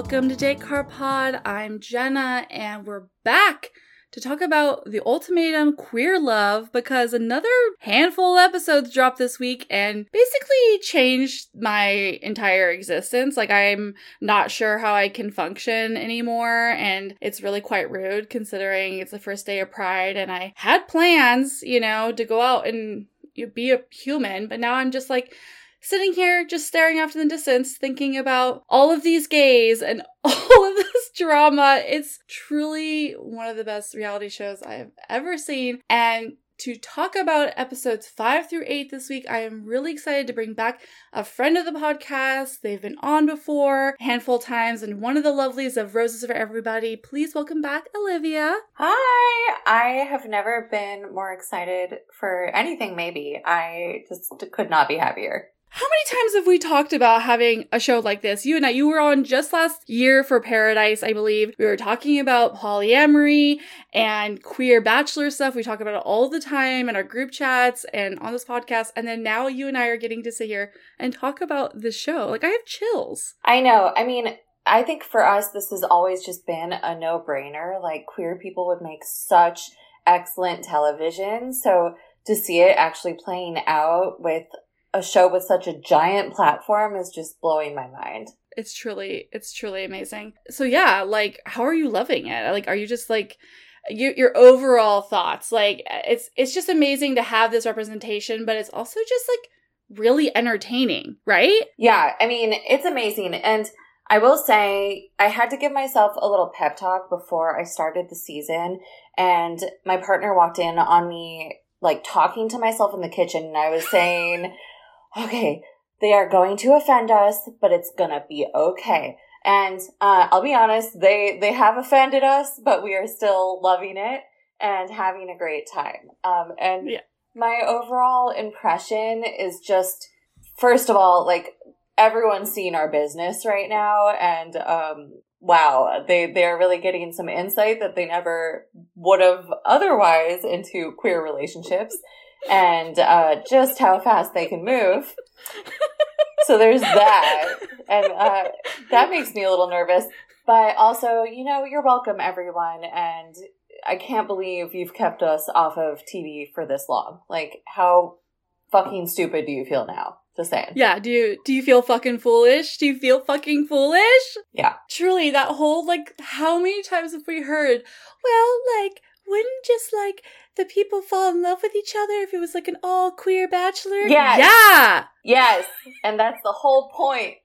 welcome to Date Car Pod. I'm Jenna, and we're back to talk about the ultimatum queer love because another handful of episodes dropped this week and basically changed my entire existence. Like, I'm not sure how I can function anymore, and it's really quite rude considering it's the first day of Pride and I had plans, you know, to go out and be a human, but now I'm just like, sitting here just staring off in the distance, thinking about all of these gays and all of this drama. It's truly one of the best reality shows I have ever seen. And to talk about episodes five through eight this week, I am really excited to bring back a friend of the podcast. They've been on before a handful of times, and one of the lovelies of Roses for Everybody. Please welcome back Olivia. Hi! I have never been more excited for anything, maybe. I just could not be happier. How many times have we talked about having a show like this? You and I, you were on just last year for Paradise, I believe. We were talking about polyamory and queer bachelor stuff. We talk about it all the time in our group chats and on this podcast. And then now you and I are getting to sit here and talk about the show. Like, I have chills. I know. I mean, I think for us, this has always just been a no brainer. Like, queer people would make such excellent television. So, to see it actually playing out with a show with such a giant platform is just blowing my mind. It's truly, it's truly amazing. So yeah, like, how are you loving it? Like, are you just like, you, your overall thoughts? Like, it's it's just amazing to have this representation, but it's also just like really entertaining, right? Yeah, I mean, it's amazing, and I will say I had to give myself a little pep talk before I started the season, and my partner walked in on me like talking to myself in the kitchen, and I was saying okay, they are going to offend us, but it's gonna be okay. And uh, I'll be honest, they they have offended us, but we are still loving it and having a great time. Um, and yeah. my overall impression is just, first of all, like everyone's seeing our business right now, and um, wow, they they are really getting some insight that they never would have otherwise into queer relationships and uh, just how fast they can move. so there's that, and uh, that makes me a little nervous. But also, you know, you're welcome, everyone, and I can't believe you've kept us off of TV for this long. Like, how fucking stupid do you feel now? Just saying. Yeah, do you do you feel fucking foolish? Do you feel fucking foolish? Yeah. Truly, that whole like how many times have we heard, well, like wouldn't just like the people fall in love with each other if it was like an all queer bachelor? Yes. Yeah. Yes. And that's the whole point.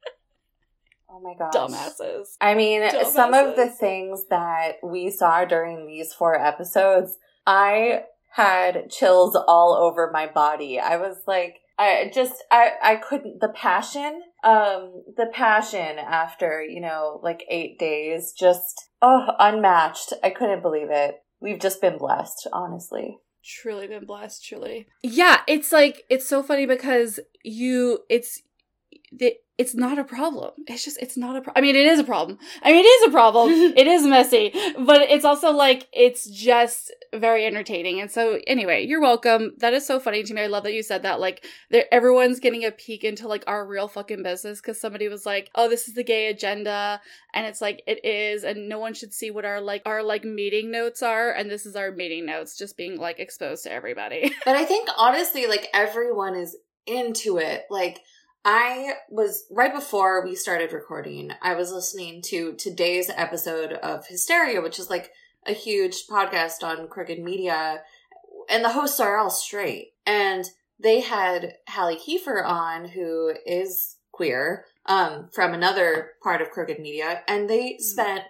Oh my gosh. Dumbasses. I mean, Dumbasses. some of the things that we saw during these four episodes, I had chills all over my body. I was like, I just, I, I couldn't, the passion, um, the passion after, you know, like eight days, just, oh, unmatched. I couldn't believe it we've just been blessed, honestly. Truly been blessed, truly. Yeah, it's like it's so funny because you it's it, it's not a problem. It's just it's not a problem. I mean, it is a problem. I mean, it is a problem. it is messy, but it's also like it's just very entertaining. And so, anyway, you're welcome. That is so funny to me. I love that you said that. Like, everyone's getting a peek into like our real fucking business because somebody was like, "Oh, this is the gay agenda," and it's like it is, and no one should see what our like our like meeting notes are, and this is our meeting notes just being like exposed to everybody. but I think honestly, like everyone is into it. Like I was right before we started recording, I was listening to today's episode of Hysteria, which is like a huge podcast on crooked media, and the hosts are all straight. And they had Hallie Kiefer on, who is queer, um, from another part of crooked media, and they mm. spent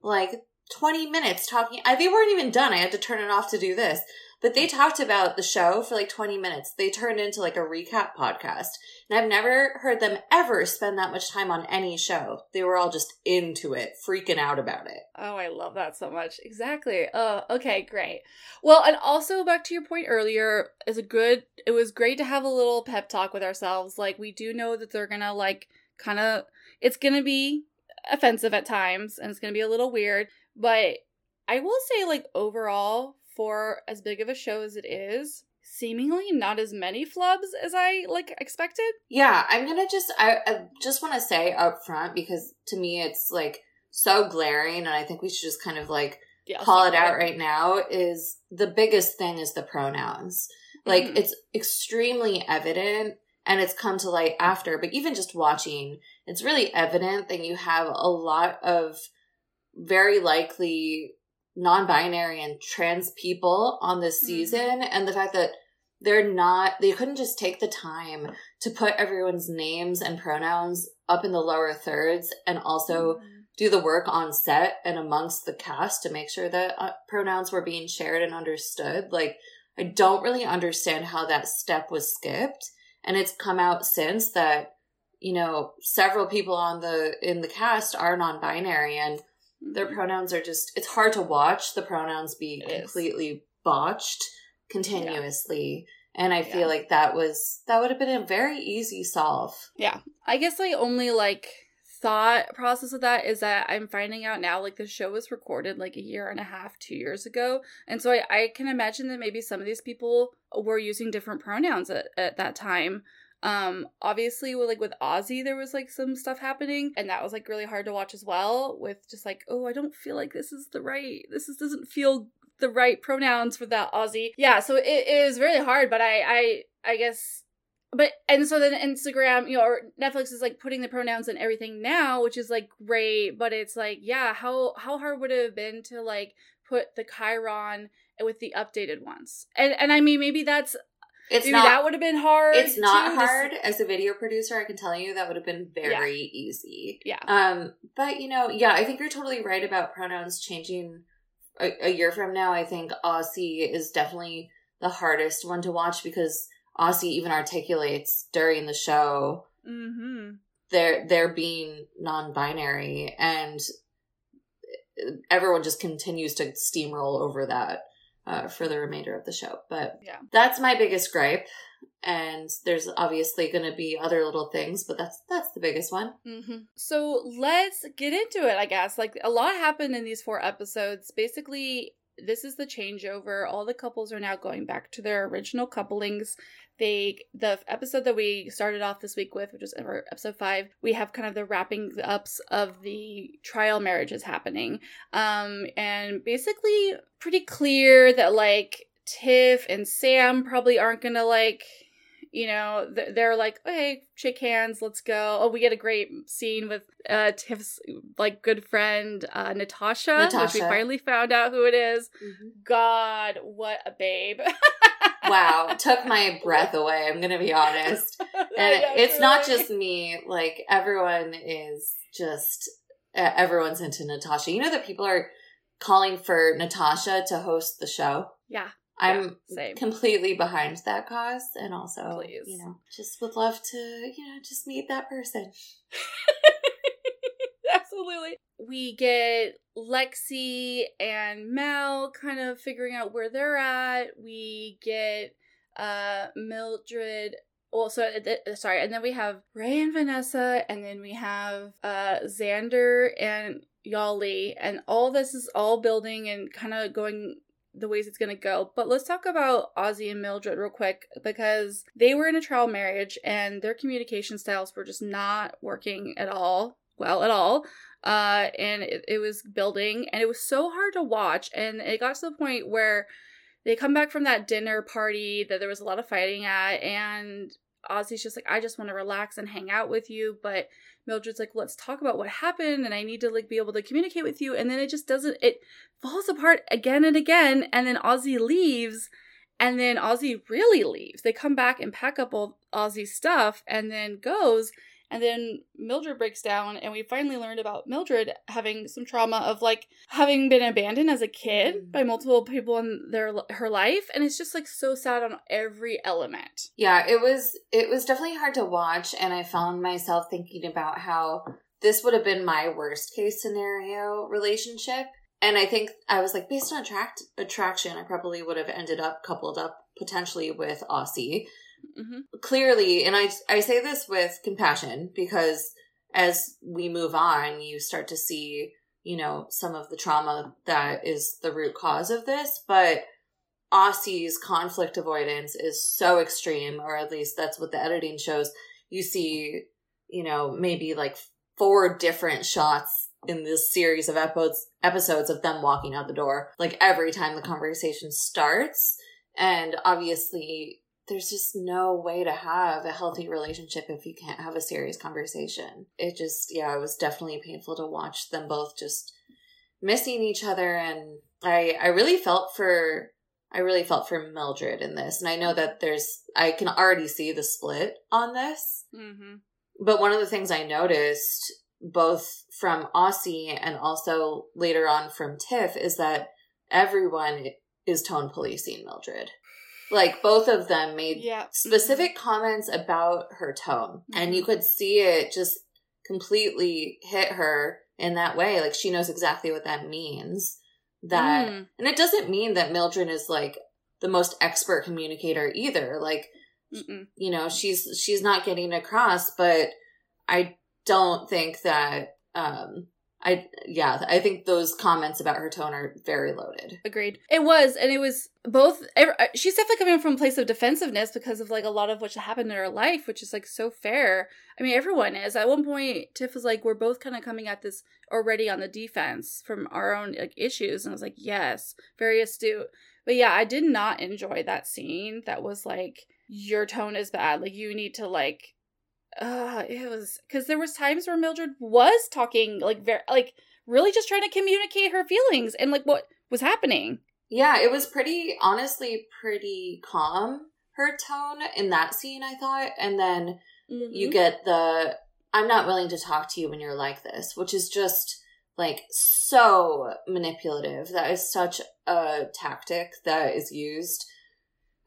like 20 minutes talking. I, they weren't even done. I had to turn it off to do this. But they talked about the show for like 20 minutes. They turned into like a recap podcast. And I've never heard them ever spend that much time on any show. They were all just into it, freaking out about it. Oh, I love that so much. Exactly. Oh, okay, great. Well, and also back to your point earlier, is a good it was great to have a little pep talk with ourselves. Like we do know that they're gonna like kind of it's gonna be offensive at times and it's gonna be a little weird, but I will say like overall for as big of a show as it is, seemingly not as many flubs as I like expected. Yeah, I'm gonna just I, I just want to say up front because to me it's like so glaring, and I think we should just kind of like Yeah, call it out right now is the biggest thing is the pronouns. Like Mhm. it's extremely evident and it's come to light after, but even just watching, it's really evident that you have a lot of very likely non-binary and trans people on this Mhm. season and the fact that they're not they couldn't just take the time to put everyone's names and pronouns up in the lower thirds and also Mhm. do the work on set and amongst the cast to make sure that uh, pronouns were being shared and understood. Like, I don't really understand how that step was skipped. And it's come out since that, you know, several people on the, in the cast are non-binary and their pronouns are just, it's hard to watch the pronouns be It is. completely botched continuously. And I Yeah. feel like that was, that would have been a very easy solve. Yeah. I guess my only like thought process of that is that I'm finding out now like the show was recorded like a year and a half, two years ago. And so I, I can imagine that maybe some of these people were using different pronouns at, at that time. Um obviously with like with Aussie there was like some stuff happening and that was like really hard to watch as well with just like, oh I don't feel like this is the right this is doesn't feel the right pronouns for that Aussie. Yeah, so it, it is really hard, but I I I guess but and so then Instagram, you know, or Netflix is like putting the pronouns and everything now, which is like great, but it's like, yeah, how how hard would it have been to like put the chyron with the updated ones? And and I mean maybe that's It's maybe not, that would have been hard. it's not too, to s- hard as a video producer i can tell you that would have been very easy Yeah. um but you know yeah i think you're totally right about pronouns changing a, a year from now i think aussie is definitely the hardest one to watch because aussie even articulates during the show Mm-hmm. they're they're being non-binary and everyone just continues to steamroll over that uh, for the remainder of the show but Yeah. that's my biggest gripe and there's obviously going to be other little things but that's that's the biggest one Mm-hmm. So let's get into it, I guess. Like a lot happened in these four episodes. Basically, this is the changeover. All the couples are now going back to their original couplings. They the episode that we started off this week with, which was episode five, we have kind of the wrapping ups of the trial marriages happening. Um, and basically pretty clear that like Tiff and Sam probably aren't gonna like you know th- they're like okay shake hands let's go. Oh we get a great scene with uh tiff's like good friend uh natasha, which we finally found out who it is. god what a babe. Wow took my breath away i'm gonna be honest. And Yeah, it's not just me like everyone is just uh, everyone's into natasha. You know that people are calling for natasha to host the show? Yeah i'm same completely behind that cause and also Please. you know just would love to you know just meet that person Absolutely. We get Lexi and Mal kind of figuring out where they're at. We get uh Mildred well so uh, th- sorry and then we have rae and vanessa and then we have uh xander and yali and all this is all building and kind of going the ways it's going to go. But let's talk about aussie and mildred real quick because they were in a trial marriage and their communication styles were just not working at all well at all. Uh and it, it was building and it was so hard to watch. And it got to the point where they come back from that dinner party that there was a lot of fighting at and Aussie's just like I just want to relax and hang out with you but Mildred's like let's talk about what happened and I need to like be able to communicate with you and then it just doesn't it falls apart again and again and then Aussie leaves and then Aussie really leaves. They come back and pack up all Aussie's stuff and then goes and then Mildred breaks down, and we finally learned about Mildred having some trauma of like having been abandoned as a kid Mm. by multiple people in their her life, and it's just like so sad on every element. Yeah, it was it was definitely hard to watch and I found myself thinking about how this would have been my worst case scenario relationship. And I think I was like based on attract attraction, I probably would have ended up coupled up potentially with Aussie. Hmm Clearly, and I I say this with compassion because as we move on, you start to see, you know, some of the trauma that is the root cause of this, but Aussie's conflict avoidance is so extreme, or at least that's what the editing shows. You see, you know, maybe like four different shots in this series of episodes episodes of them walking out the door like every time the conversation starts and obviously there's just no way to have a healthy relationship if you can't have a serious conversation it just yeah it was definitely painful to watch them both just missing each other and i i really felt for I really felt for Mildred in this. And I know that there's, I can already see the split on this. Mm-hmm. But one of the things I noticed, both from Aussie and also later on from Tiff, is that everyone is tone policing Mildred. Like both of them made yeah. specific comments about her tone. Mm-hmm. And you could see it just completely hit her in that way. Like she knows exactly what that means that mm. and it doesn't mean that Mildred is like the most expert communicator either like Mm-mm. you know she's she's not getting across but I don't think that um I yeah, I think those comments about her tone are very loaded. Agreed. It was, and it was both. She's definitely coming from a place of defensiveness because of like a lot of what happened in her life, which is like so fair. I mean, everyone is. At one point, Tiff was like, "We're both kind of coming at this already on the defense from our own like issues," and I was like, "Yes, very astute." But yeah, I did not enjoy that scene. That was like, "Your tone is bad. Like you need to like uh it was because there was times where mildred was talking like very like really just trying to communicate her feelings and like what was happening yeah it was pretty honestly pretty calm her tone in that scene i thought and then mm-hmm. you get the i'm not willing to talk to you when you're like this which is just like so manipulative that is such a tactic that is used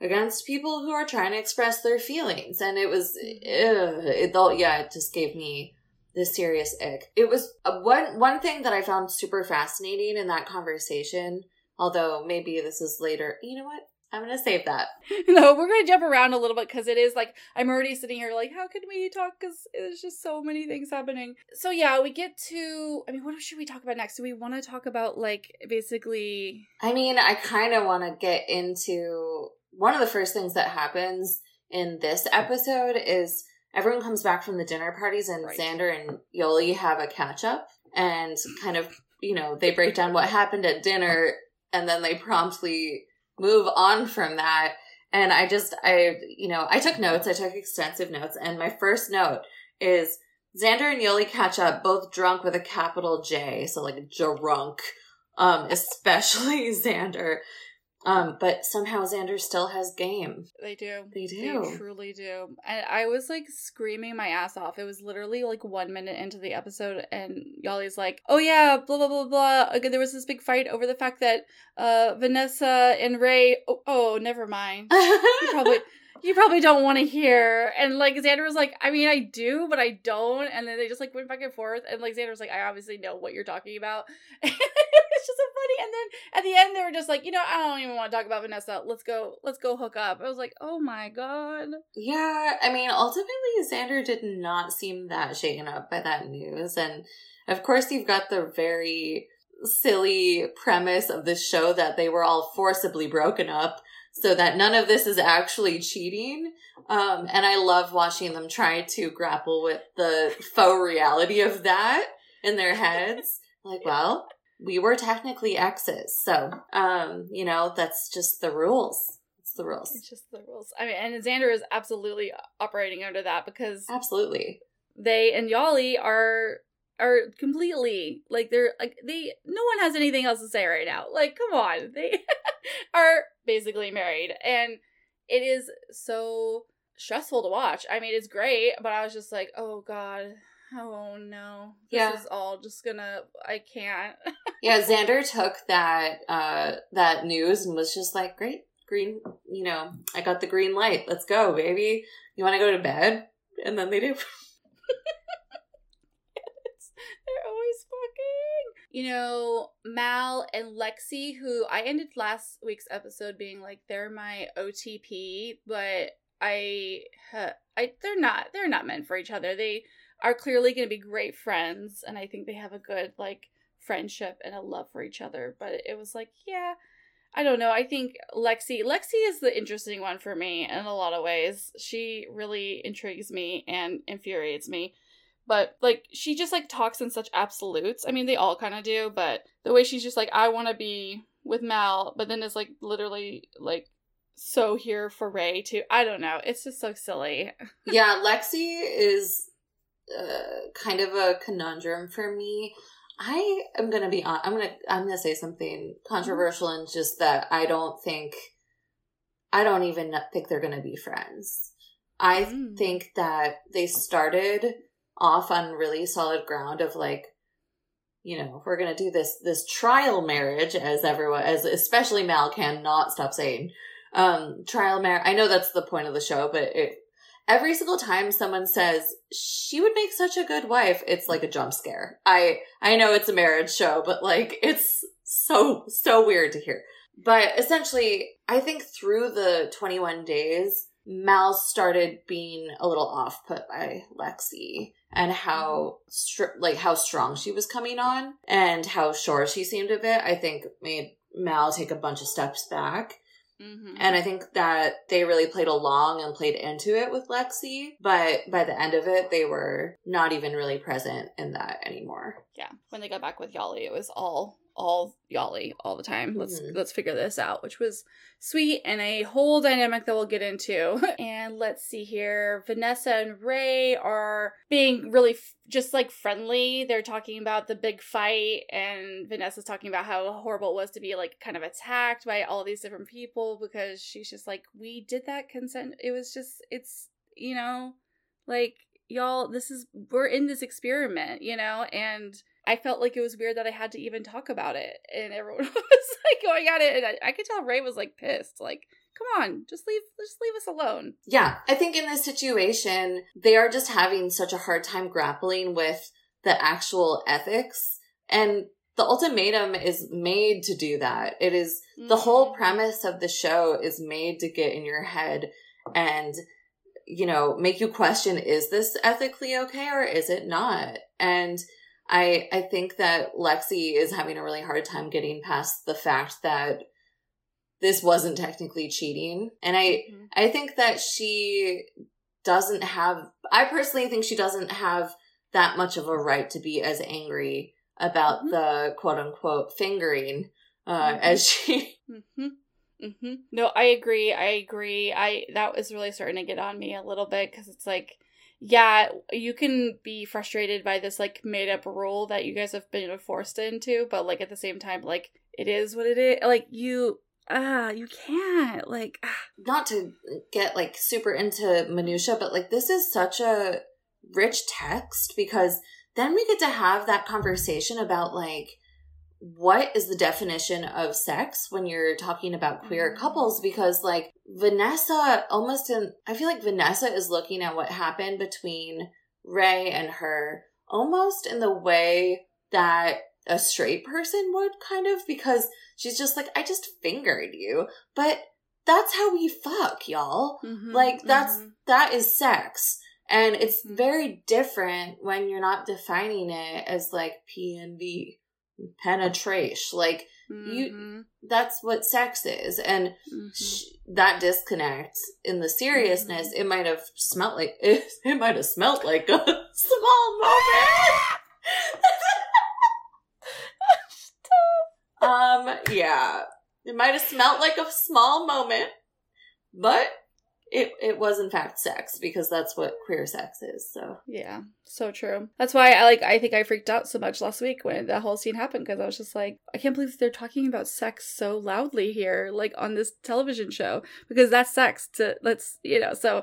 against people who are trying to express their feelings. And it was, mm-hmm. ugh, it, yeah, it just gave me this serious ick. It was uh, one one thing that I found super fascinating in that conversation. Although maybe this is later. You know what? I'm gonna save that. no, we're gonna jump around a little bit because it is like I'm already sitting here like, how can we talk? Because there's just so many things happening. So yeah, we get to. I mean, what should we talk about next? Do we want to talk about like basically? I mean, I kind of want to get into one of the first things that happens in this episode is everyone comes back from the dinner parties and right. Xander and Yoly have a catch up and kind of, you know, they break down what happened at dinner and then they promptly move on from that. And I just, I, you know, I took notes, I took extensive notes, and my first note is Xander and Yoly catch up, both drunk with a capital J, so like drunk, um, especially Xander. Um, but somehow Xander still has game. They do. They do. They truly do. And I was like screaming my ass off. It was literally like one minute into the episode, and Yoly's like, "Oh yeah, blah blah blah blah." Again, there was this big fight over the fact that uh Vanessa and Rae. Oh, oh never mind. you probably you probably don't want to hear. And like Xander was like, I mean, I do, but I don't. And then they just like went back and forth. And like Xander was like, I obviously know what you're talking about. It's just so funny. And then at the end, they were just like, you know, I don't even want to talk about Vanessa. Let's go, let's go hook up. I was like, oh my god. Yeah, I mean, ultimately, Xander did not seem that shaken up by that news. And of course, you've got the very silly premise of this show that they were all forcibly broken up so that none of this is actually cheating. Um, and I love watching them try to grapple with the faux reality of that in their heads. Like, well, we were technically exes. So, um, you know, that's just the rules. It's the rules. It's just the rules. I mean, and Xander is absolutely operating under that because absolutely they and Yali are are completely like they're like they no one has anything else to say right now. Like, come on, they are basically married, and it is so stressful to watch. I mean, it's great, but I was just like, oh god, oh no, this yeah. is all just gonna. I can't. yeah, Xander took that uh that news and was just like, great, green. You know, I got the green light. Let's go, baby. You want to go to bed? And then they do. They're always fucking. You know, Mal and Lexi, who I ended last week's episode being like they're my OTP, but I, I they're not they're not meant for each other. They are clearly going to be great friends, and I think they have a good like friendship and a love for each other. But it was like, yeah, I don't know. I think Lexi Lexi is the interesting one for me in a lot of ways. She really intrigues me and infuriates me. But like she just like talks in such absolutes. I mean, they all kind of do, but the way she's just like, I want to be with Mal, but then is like literally like so here for Rae too. I don't know. It's just so silly. yeah, Lexi is uh, kind of a conundrum for me. I am gonna be on. I'm gonna. I'm gonna say something controversial and just that I don't think. I don't even think they're gonna be friends. I mm. think that they started off on really solid ground of like, you know, we're gonna do this this trial marriage as everyone as especially Mal cannot stop saying um trial marriage. I know that's the point of the show, but it every single time someone says she would make such a good wife, it's like a jump scare. I I know it's a marriage show, but like it's so so weird to hear. But essentially, I think through the 21 days, Mal started being a little off put by Lexi and how str- like how strong she was coming on and how sure she seemed of it. I think made Mal take a bunch of steps back. Mm-hmm. And I think that they really played along and played into it with Lexi, but by the end of it, they were not even really present in that anymore. Yeah, when they got back with Yali, it was all all Yali all the time. Let's mm-hmm. let's figure this out, which was sweet and a whole dynamic that we'll get into. and let's see here, Vanessa and Rae are being really f- just like friendly. They're talking about the big fight, and Vanessa's talking about how horrible it was to be like kind of attacked by all these different people because she's just like, we did that consent. It was just, it's you know, like y'all, this is we're in this experiment, you know, and I felt like it was weird that I had to even talk about it, and everyone was like going at it, and I, I could tell Rae was like pissed, like come on, just leave just leave us alone. Yeah, I think in this situation, they are just having such a hard time grappling with the actual ethics and the ultimatum is made to do that. It is mm-hmm. the whole premise of the show is made to get in your head and you know, make you question is this ethically okay or is it not? And I I think that Lexi is having a really hard time getting past the fact that this wasn't technically cheating. And I mm-hmm. I think that she doesn't have I personally think she doesn't have that much of a right to be as angry about mm-hmm. the quote unquote fingering uh, mm-hmm. as she mm-hmm. Mm-hmm. No, I agree. I agree. I that was really starting to get on me a little bit because it's like yeah, you can be frustrated by this like made up rule that you guys have been forced into, but like at the same time, like it is what it is. Like you ah, you can't like ah. not to get like super into minutia, but like this is such a rich text because then we get to have that conversation about like what is the definition of sex when you're talking about queer mm-hmm. couples because like Vanessa almost in I feel like Vanessa is looking at what happened between Rae and her almost in the way that a straight person would kind of because she's just like I just fingered you but that's how we fuck y'all mm-hmm, like that's mm-hmm. that is sex and it's mm-hmm. very different when you're not defining it as like P and V penetration like mm-hmm. you that's what sex is and mm-hmm. sh- that disconnect in the seriousness mm-hmm. it might have smelt like it, it might have smelt like a small moment um yeah it might have smelt like a small moment but it it was in fact sex because that's what queer sex is so. Yeah so true. That's why i like i think i freaked out so much last week when that whole scene happened because i was just like i can't believe they're talking about sex so loudly here like on this television show because that's sex to let's you know so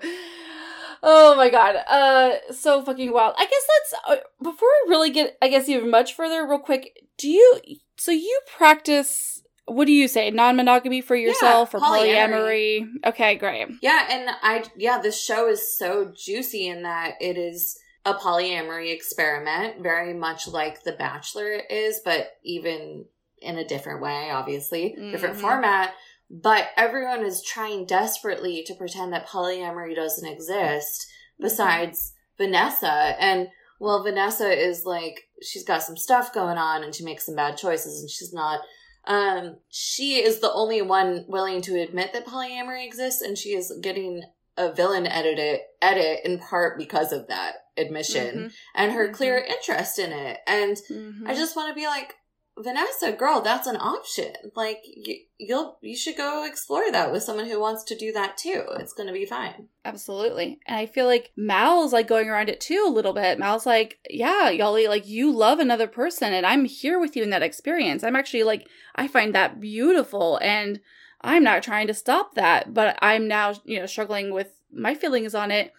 oh my god uh so fucking wild. I guess let's uh, before we really get i guess even much further real quick do you so you practice what do you say? Non-monogamy for yourself yeah, or polyamory. polyamory? Okay, great. Yeah, and I yeah, this show is so juicy in that it is a polyamory experiment, very much like The Bachelor is, but even in a different way, obviously, mm-hmm. different format. But everyone is trying desperately to pretend that polyamory doesn't exist mm-hmm. besides mm-hmm. Vanessa. And well, Vanessa is like, she's got some stuff going on and she makes some bad choices and she's not um, she is the only one willing to admit that polyamory exists, and she is getting a villain edit edit in part because of that admission Mm-hmm. and her clear interest in it. And Mhm. I just want to be like, Vanessa, girl, that's an option. Like you, you'll you should go explore that with someone who wants to do that too. It's going to be fine. Absolutely. And I feel like Mal's like going around it too a little bit. Mal's like, yeah, Yali, like you love another person and I'm here with you in that experience. I'm actually like, I find that beautiful and I'm not trying to stop that, but I'm now, you know, struggling with my feelings on it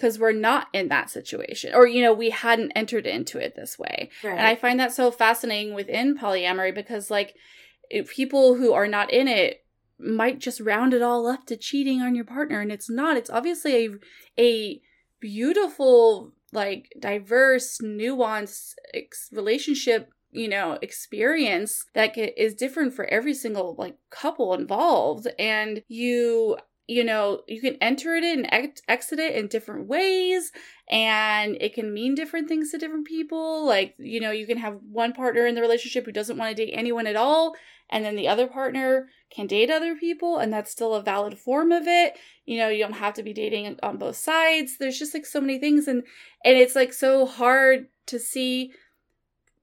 because we're not in that situation or, you know, we hadn't entered into it this way. Right. And I find that so fascinating within polyamory because, like, people who are not in it might just round it all up to cheating on your partner, and it's not. It's obviously a a beautiful, like, diverse, nuanced ex- relationship. You know, experience that is different for every single like couple involved, and you you know you can enter it and ex- exit it in different ways and it can mean different things to different people. Like, you know, you can have one partner in the relationship who doesn't want to date anyone at all, and then the other partner can date other people, and that's still a valid form of it. You know, you don't have to be dating on both sides. There's just like so many things, and and it's like so hard to see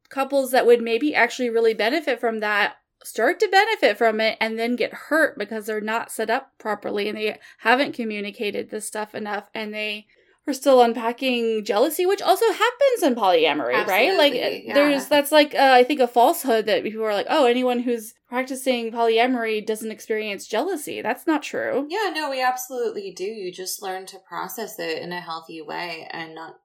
couples that would maybe actually really benefit from that start to benefit from it and then get hurt because they're not set up properly and they haven't communicated this stuff enough and they are still unpacking jealousy which also happens in polyamory right like yeah. there's that's like uh, i think a falsehood that people are like oh anyone who's practicing polyamory doesn't experience jealousy that's not true Yeah, no, we absolutely do. You just learn to process it in a healthy way and not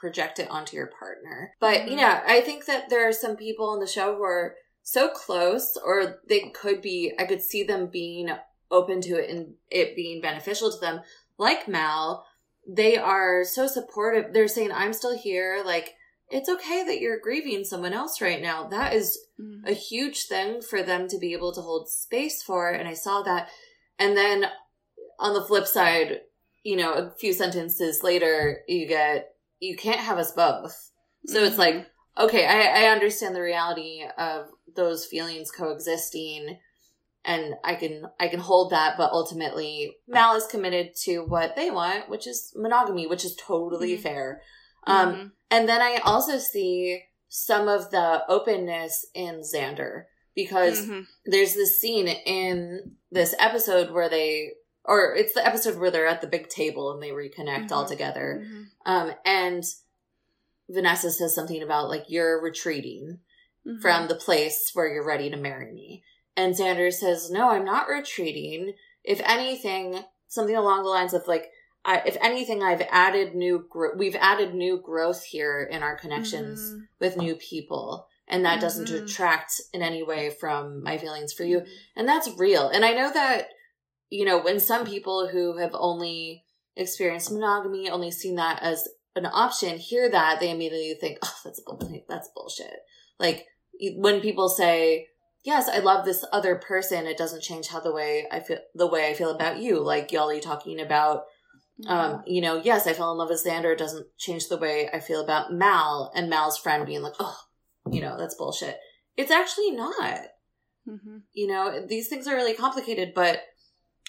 project it onto your partner. But, you Mhm. know, I think that there are some people on the show who are so close, or they could be, I could see them being open to it and it being beneficial to them, like Mal. They are so supportive. They're saying, I'm still here. Like, it's okay that you're grieving someone else right now. That is Mhm. a huge thing for them to be able to hold space for and i saw that and then on the flip side you know a few sentences later you get you can't have us both so it's like okay I, I understand the reality of those feelings coexisting and i can i can hold that but ultimately mal is committed to what they want which is monogamy which is totally Mhm. fair um Mhm. and then I also see some of the openness in Xander because Mhm. there's this scene in this episode where they, or it's the episode where they're at the big table and they reconnect all Mhm. together. Um, and Vanessa says something about like, you're retreating Mhm. from the place where you're ready to marry me. And Xander says, no, I'm not retreating. If anything, something along the lines of like, I, if anything, I've added new, gro- we've added new growth here in our connections Mhm. with new people. And that doesn't Mhm. detract in any way from my feelings for you. Mhm. And that's real. And I know that, you know, when some people who have only experienced monogamy, only seen that as an option, hear that, they immediately think, oh, that's bullshit. That's bullshit. Like when people say, yes, I love this other person, it doesn't change how the way I feel, the way I feel about you. Like y'all talking about, um, you know, yes, I fell in love with Xander, it doesn't change the way I feel about Mal and Mal's friend being like, oh, you know, that's bullshit. It's actually not Mhm. you know these things are really complicated but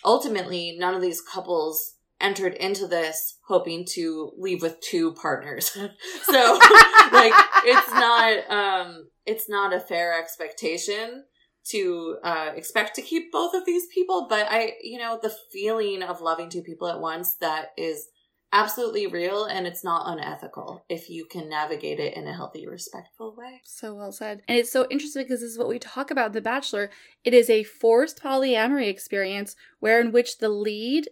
ultimately none of these couples entered into this hoping to leave with two partners so like it's not um it's not a fair expectation to uh expect to keep both of these people but i you know the feeling of loving two people at once that is absolutely real and it's not unethical if you can navigate it in a healthy respectful way So well said. And it's so interesting because this is what we talk about The Bachelor. It is a forced polyamory experience where in which the lead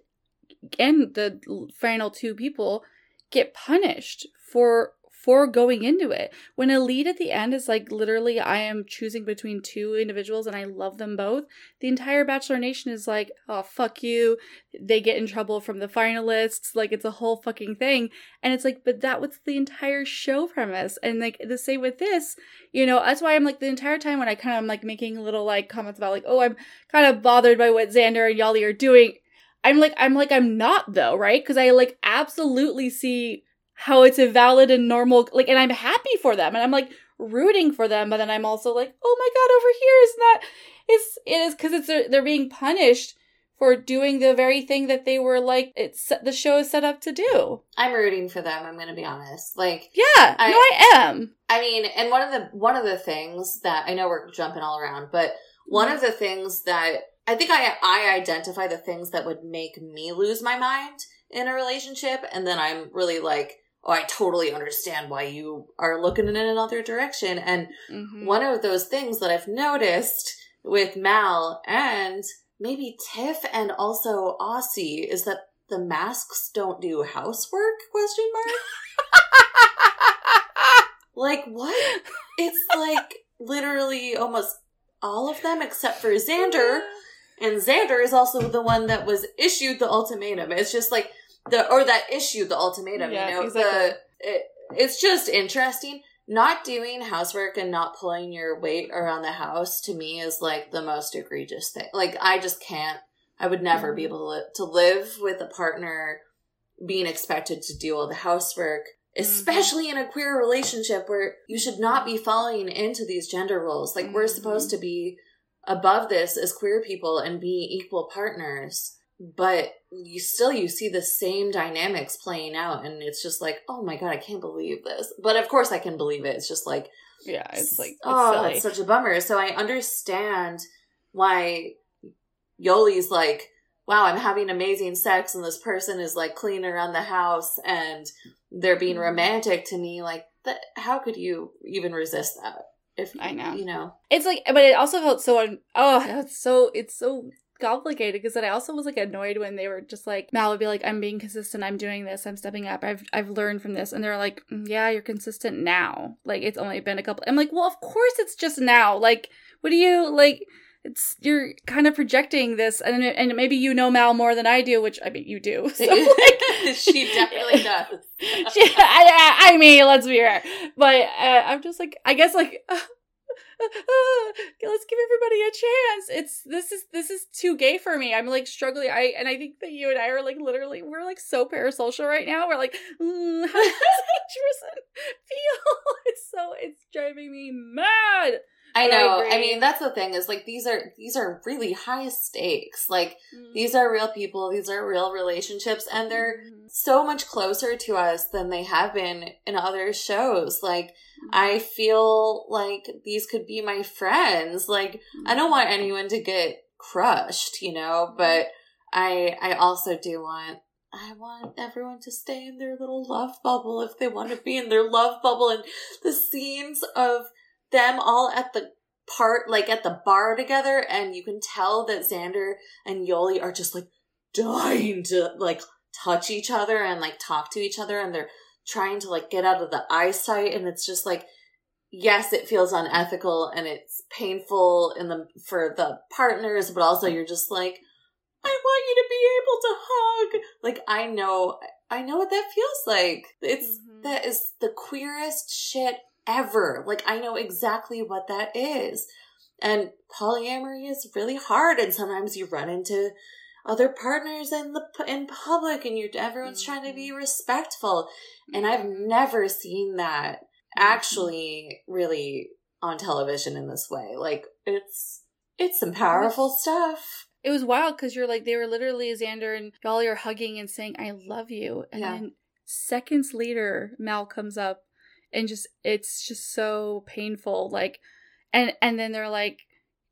and the final two people get punished for for going into it. When a lead at the end is like literally I am choosing between two individuals and I love them both, the entire Bachelor Nation is like, "Oh fuck you." They get in trouble from the finalists, like it's a whole fucking thing. And it's like, but that was the entire show premise. And like the same with this, you know, that's why I'm like the entire time when I kind of am like making little like comments about like, oh, I'm kind of bothered by what Xander and Yali are doing. I'm like, I'm like, I'm not though, right? Because I like absolutely see how it's a valid and normal, like, and I'm happy for them, and I'm like rooting for them, but then I'm also like, oh my god, over here is not, it's it is because it's they're being punished for doing the very thing that they were like it's the show is set up to do. I'm rooting for them. I'm going to be honest. Like, yeah, I, no, I am. I mean, and one of the one of the things that I know we're jumping all around, but one mm-hmm. of the things that I think I I identify the things that would make me lose my mind in a relationship, and then I'm really like, oh, I totally understand why you are looking in another direction. And mm-hmm. one of those things that I've noticed with Mal and maybe Tiff and also Aussie is that the masks don't do housework? Question mark. like what? It's like literally almost all of them except for Xander. And Xander is also the one that was issued the ultimatum. It's just like the or that issued the ultimatum. Yeah, you know, exactly. the it, it's just interesting. Not doing housework and not pulling your weight around the house to me is like the most egregious thing. Like I just can't. I would never mm-hmm. be able to, to live with a partner being expected to do all the housework, mm-hmm. especially mm-hmm. in a queer relationship where you should not be falling into these gender roles. Like mm-hmm. we're supposed to be above this as queer people and be equal partners but you still you see the same dynamics playing out and it's just like oh my god i can't believe this. But of course i can believe it. It's just like yeah it's like it's oh silly. it's such a bummer. So i understand why yoly's like wow i'm having amazing sex and this person is like clean around the house and they're being mm-hmm. romantic to me. Like that how could you even resist that if i know you know it's like but it also felt so oh it's so it's so complicated because then I also was like annoyed when they were just like Mal would be like, I'm being consistent, I'm doing this, I'm stepping up, I've I've learned from this, and they're like, mm, Yeah, you're consistent now. Like it's only been a couple. I'm like, Well, of course it's just now. Like, what do you like? It's you're kind of projecting this, and and maybe you know Mal more than I do, which I mean you do. So like, she definitely does. she, I, I mean, let's be fair, but uh, I'm just like, I guess like. Uh, let's give everybody a chance. It's this is this is too gay for me. I'm like struggling. I and I think that you and I are like literally we're like so parasocial right now. We're like, mm, how does each person feel? It's so it's driving me mad. I know. I, I, mean, that's the thing is like these are these are really high stakes. Like mm-hmm. these are real people, these are real relationships and they're mm-hmm. so much closer to us than they have been in other shows. Like mm-hmm. I feel like these could be my friends. Like I don't want mm-hmm. anyone to get crushed, you know, mm-hmm. but I I also do want I want everyone to stay in their little love bubble if they want to be in their love bubble and the scenes of them all at the part, like at the bar together, and you can tell that Xander and Yoly are just like dying to like touch each other and like talk to each other, and they're trying to like get out of the eyesight, and it's just like, yes, it feels unethical and it's painful in the for the partners, but also you're just like, I want you to be able to hug. Like I know I know what that feels like. It's mm-hmm. that is the queerest shit ever. Like I know exactly what that is. And polyamory is really hard and sometimes you run into other partners in the in public and you're everyone's mm-hmm. trying to be mm-hmm. respectful. And I've never seen that mm-hmm. actually really on television in this way. Like it's it's some powerful stuff. It was wild because you're like they were literally Xander and Yoly are hugging and saying "I love you," and yeah. then seconds later Mal comes up and just it's just so painful like and and then they're like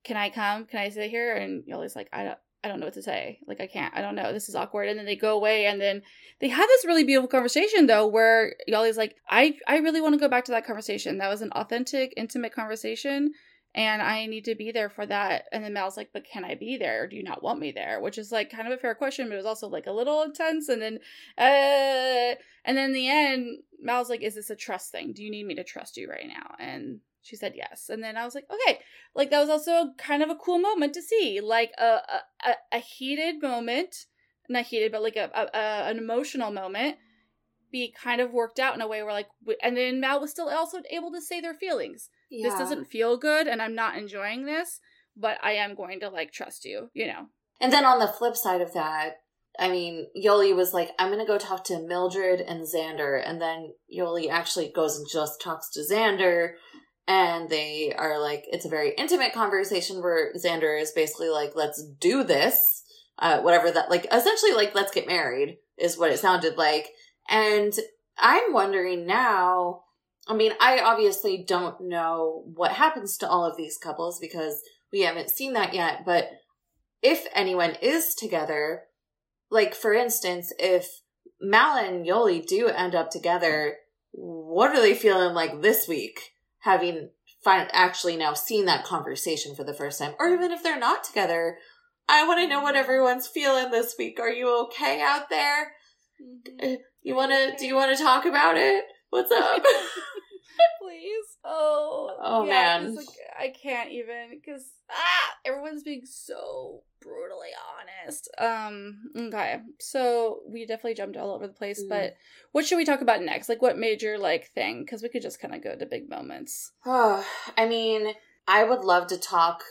can i come can i sit here and yoly's like i don't I don't know what to say. Like I can't. I don't know. This is awkward. And then they go away and then they have this really beautiful conversation though where Yoly's like, I I really want to go back to that conversation. That was an authentic, intimate conversation and I need to be there for that. And then Mal's like, but can I be there? Or do you not want me there? Which is like kind of a fair question, but it was also like a little intense. And then, uh, and then in the end, Mal's like, is this a trust thing? Do you need me to trust you right now? And she said yes. And then I was like, okay, like that was also kind of a cool moment to see, like a a, a heated moment, not heated, but like a, a, an emotional moment be kind of worked out in a way where like, and then Mal was still also able to say their feelings yeah. this doesn't feel good and I'm not enjoying this, but I am going to like trust you, you know. And then on the flip side of that, I mean, Yoly was like, I'm going to go talk to Mildred and Xander. And then Yoly actually goes and just talks to Xander. And they are like, it's a very intimate conversation where Xander is basically like, let's do this. uh, whatever that like essentially like let's get married is what it sounded like. And I'm wondering now. I mean, I obviously don't know what happens to all of these couples because we haven't seen that yet. But if anyone is together, like for instance, if Mal and Yoly do end up together, what are they feeling like this week? Having actually now seen that conversation for the first time, or even if they're not together, I want to know what everyone's feeling this week. Are you okay out there? Mm-hmm. You want to? Do you want to talk about it? What's up? Please. Oh. Oh yeah, man. Like, I can't even because ah, everyone's being so brutally honest. Um. Okay. So we definitely jumped all over the place, mm. but what should we talk about next? Like, what major like thing? Because we could just kind of go to big moments. Oh, I mean, I would love to talk.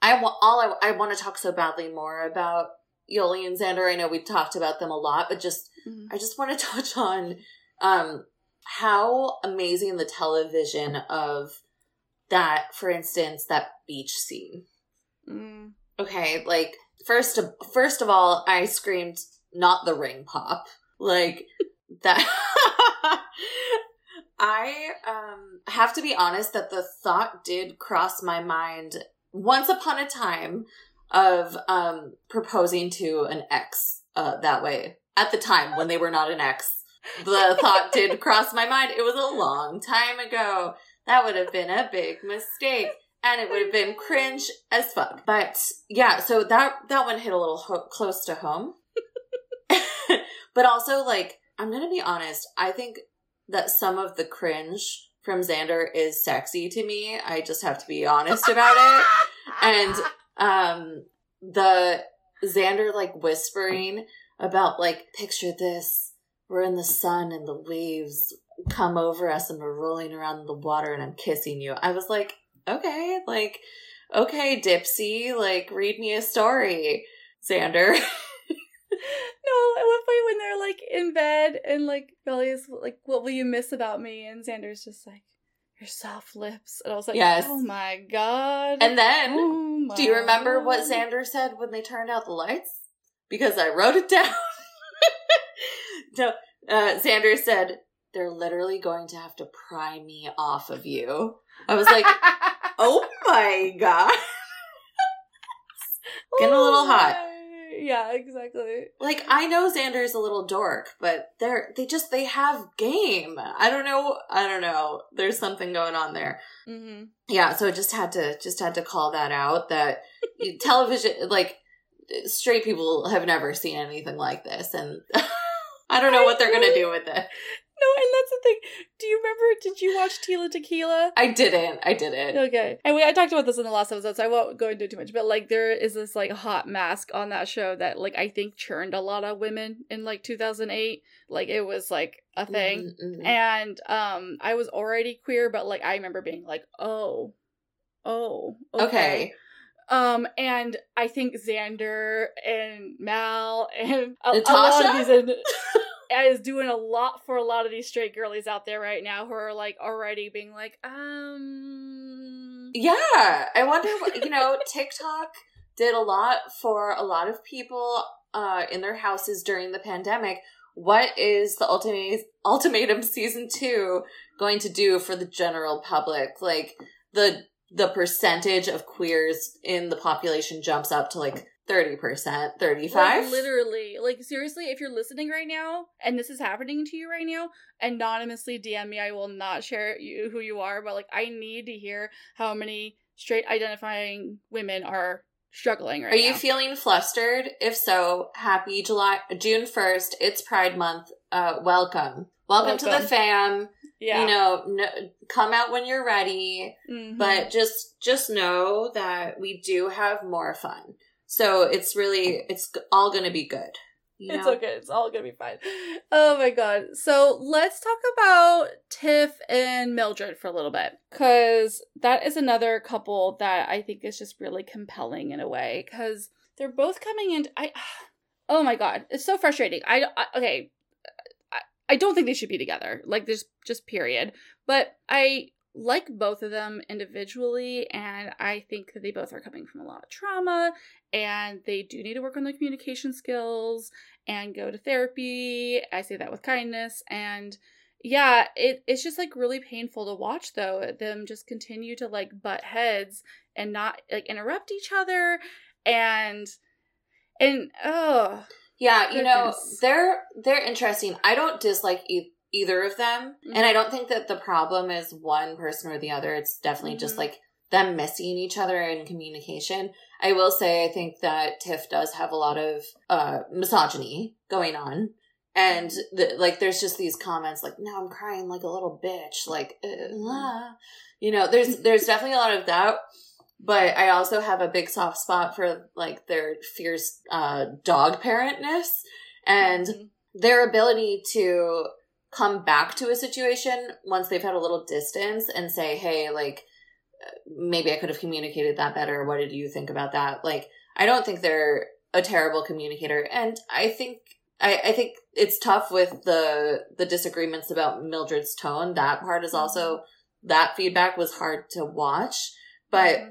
I want all. I, I want to talk so badly more about Yoly and Xander. I know we've talked about them a lot, but just mm-hmm. I just want to touch on um how amazing the television of that, for instance, that beach scene. Mm. Okay, like first of first of all, I screamed not the ring pop. Like that I um have to be honest that the thought did cross my mind once upon a time of um proposing to an ex uh that way at the time when they were not an ex the thought did cross my mind. It was a long time ago. That would have been a big mistake. And it would have been cringe as fuck. But yeah, so that that one hit a little ho- close to home. but also, like, I'm gonna be honest. I think that some of the cringe from Xander is sexy to me. I just have to be honest about it. And um the Xander like whispering about like picture this we're in the sun and the waves come over us and we're rolling around in the water and I'm kissing you. I was like, okay, like, okay, Dipsy, like, read me a story, Xander. no, at one point when they're like in bed and like Belly is like, what will you miss about me? And Xander's just like, your soft lips. And I was like, yes. oh my god. And then, oh do you remember what Xander said when they turned out the lights? Because I wrote it down. No, uh, Xander said, they're literally going to have to pry me off of you. I was like, oh my god. Getting a little hot. Yeah, exactly. Like I know Xander's a little dork, but they're they just they have game. I don't know. I don't know. There's something going on there. Mm-hmm. Yeah, so just had to just had to call that out. That television, like straight people, have never seen anything like this, and I don't know what they're gonna do with it. No, and that's the thing. Do you remember? Did you watch Tila Tequila? I didn't. I didn't. Okay. And we I talked about this in the last episode, so I won't go into it too much. But like, there is this like hot mask on that show that like I think churned a lot of women in like 2008. Like it was like a thing, mm-hmm. and um, I was already queer, but like I remember being like, oh, oh, okay. okay. Um, and I think Xander and Mal and a, a lot of these in, is doing a lot for a lot of these straight girlies out there right now who are like already being like, um, yeah. I wonder, what, you know, TikTok did a lot for a lot of people uh, in their houses during the pandemic. What is the ultimate ultimatum season two going to do for the general public? Like the the percentage of queers in the population jumps up to like 30%, 35 like, literally. Like seriously, if you're listening right now and this is happening to you right now, anonymously DM me. I will not share you who you are, but like I need to hear how many straight identifying women are struggling right now. Are now. you feeling flustered? If so, happy July June 1st. It's Pride month. Uh welcome. Welcome, welcome. to the fam. Yeah. You know, no, come out when you're ready, mm-hmm. but just just know that we do have more fun. So it's really it's all going to be good. You know? It's okay. It's all gonna be fine. Oh my god. So let's talk about Tiff and Mildred for a little bit. Cause that is another couple that I think is just really compelling in a way. Cause they're both coming in. I oh my god. It's so frustrating. I, I okay. I don't think they should be together. Like there's just period. But I like both of them individually, and I think that they both are coming from a lot of trauma, and they do need to work on their communication skills and go to therapy. I say that with kindness. And yeah, it, it's just like really painful to watch, though, them just continue to like butt heads and not like interrupt each other. And, and, oh. Yeah, you know, they're they're interesting. I don't dislike e- either of them, mm-hmm. and I don't think that the problem is one person or the other. It's definitely mm-hmm. just like them missing each other in communication. I will say I think that Tiff does have a lot of uh, misogyny going on. And the, like, there's just these comments like, "Now I'm crying like a little bitch," like, uh, you know. There's there's definitely a lot of that, but I also have a big soft spot for like their fierce uh, dog parentness and mm-hmm. their ability to come back to a situation once they've had a little distance and say, "Hey, like, maybe I could have communicated that better. What did you think about that? Like, I don't think they're a terrible communicator. And I think, I, I think it's tough with the, the disagreements about Mildred's tone. That part is also, mm-hmm. that feedback was hard to watch. But mm-hmm.